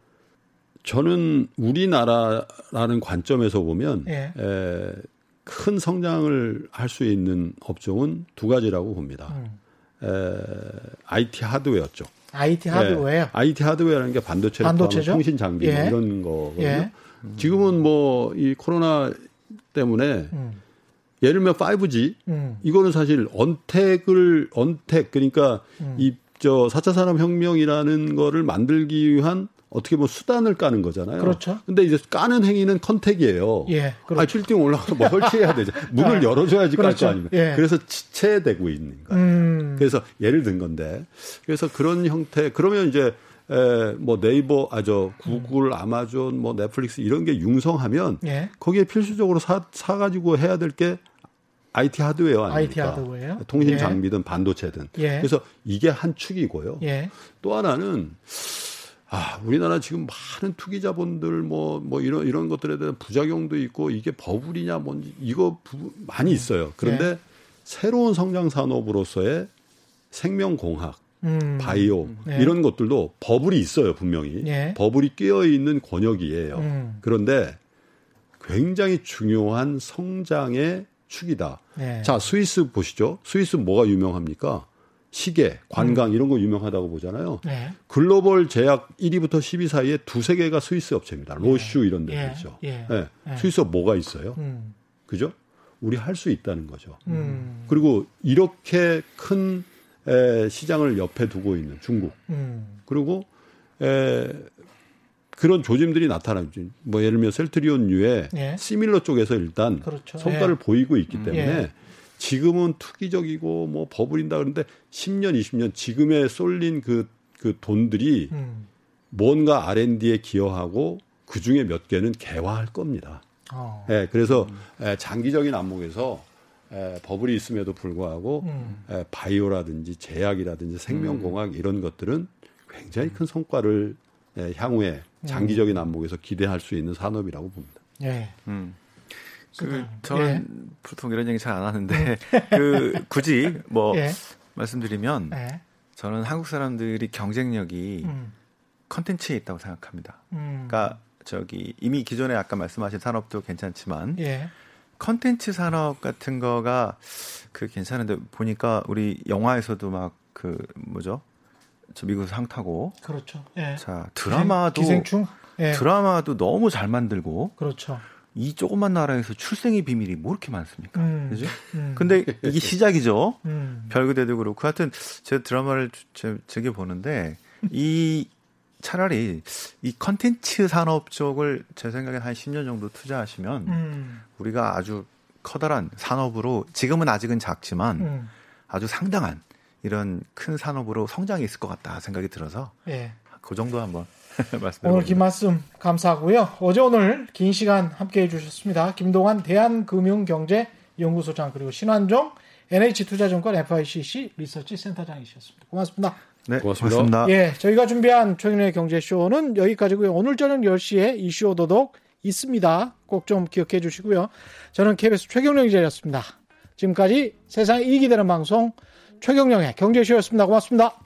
저는 우리나라라는 관점에서 보면 예. 에, 큰 성장을 할 수 있는 업종은 두 가지라고 봅니다. 음. 에, IT 하드웨어 쪽. IT 하드웨어. 예, IT 하드웨어라는 게 반도체를 반도체죠? 통신 장비 뭐 예. 이런 거거든요. 예. 지금은 뭐 이 코로나 때문에 음. 예를 들면 5G 음. 이거는 사실 untact을 untact 그러니까 음. 이저 4차 산업 혁명이라는 거를 만들기 위한 어떻게 보면 수단을 까는 거잖아요. 그렇죠. 근데 이제 까는 행위는 contact이에요. 예, 아, 그렇죠. 빌딩 올라가서 뭐 설치해야 되죠. (laughs) 문을 아, 열어줘야지 깔 그렇죠. 거 아닙니까? 예. 그래서 지체되고 있는 거예요. 음. 그래서 예를 든 건데 그래서 그런 형태 그러면 이제 에, 뭐 네이버 아저 구글 아마존 뭐 넷플릭스 이런 게 융성하면 예. 거기에 필수적으로 사, 사 가지고 해야 될 게 IT 하드웨어 아닙니까? IT 하드웨어. 통신 예. 장비든 반도체든. 예. 그래서 이게 한 축이고요. 예. 또 하나는 아, 우리나라 지금 많은 투기 자본들 뭐, 뭐 이런, 이런 것들에 대한 부작용도 있고 이게 버블이냐 뭔지 이거 부, 많이 있어요. 그런데 예. 새로운 성장 산업으로서의 생명공학, 음. 바이오 네. 이런 것들도 버블이 있어요, 분명히. 예. 버블이 끼어 있는 권역이에요. 음. 그런데 굉장히 중요한 성장의 축이다. 예. 자, 스위스 보시죠. 스위스 뭐가 유명합니까? 시계, 관광 음. 이런 거 유명하다고 보잖아요. 예. 글로벌 제약 1위부터 10위 사이에 두세 개가 스위스 업체입니다. 로슈 이런 데도 예. 있죠. 예. 예. 예. 스위스 뭐가 있어요? 음. 그죠? 우리 할 수 있다는 거죠. 음. 그리고 이렇게 큰 에, 시장을 옆에 두고 있는 중국. 음. 그리고 에, 그런 조짐들이 나타나죠. 뭐 예를 들면 셀트리온유의 예. 시밀러 쪽에서 일단 그렇죠. 성과를 예. 보이고 있기 때문에 예. 지금은 투기적이고 뭐 버블인다 그러는데 10년, 20년 지금에 쏠린 그, 그 돈들이 음. 뭔가 R&D에 기여하고 그 중에 몇 개는 개화할 겁니다. 어. 예, 그래서 에, 장기적인 안목에서 에, 버블이 있음에도 불구하고 음. 에, 바이오라든지 제약이라든지 생명공학 이런 것들은 굉장히 큰 성과를 에, 향후에 장기적인 안목에서 기대할 수 있는 산업이라고 봅니다. 예. 음. 그 그다음, 저는 예. 보통 이런 얘기 잘 안 하는데 (laughs) 그 굳이 뭐 예. 말씀드리면 예. 저는 한국 사람들이 경쟁력이 음. 컨텐츠에 있다고 생각합니다. 음. 그러니까 저기 이미 기존에 아까 말씀하신 산업도 괜찮지만 예. 컨텐츠 산업 같은 거가 그 괜찮은데 보니까 우리 영화에서도 막 그 뭐죠? 저 미국에서 상 타고 그렇죠. 예. 자 드라마도 기생충. 예. 드라마도 너무 잘 만들고 그렇죠. 이 조그만 나라에서 출생의 비밀이 뭐 이렇게 많습니까? 음. 그죠? 음. 근데 이게 (laughs) 시작이죠. 음. 별그대도 그렇고 하여튼 제 드라마를 제, 즐겨 보는데 이 차라리 이 컨텐츠 산업 쪽을 제 생각엔 한 10년 정도 투자하시면 음. 우리가 아주 커다란 산업으로 지금은 아직은 작지만 음. 아주 상당한 이런 큰 산업으로 성장이 있을 것 같다 생각이 들어서 예. 그 정도 한번 (laughs) 오늘 긴 말씀드립니다. 말씀 감사하고요. 어제 오늘 긴 시간 함께 해 주셨습니다. 김동환 대한금융경제연구소장 그리고 신환종 NH투자증권 FICC 리서치 센터장이셨습니다. 고맙습니다. 네, 고맙습니다. 고맙습니다. 예, 저희가 준비한 최근의 경제쇼는 여기까지고요. 오늘 저녁 10시에 이슈 오도독 있습니다. 꼭 좀 기억해 주시고요. 저는 KBS 최경령 기자였습니다. 지금까지 세상에 이익이 되는 방송 최경령의 경제쇼였습니다. 고맙습니다.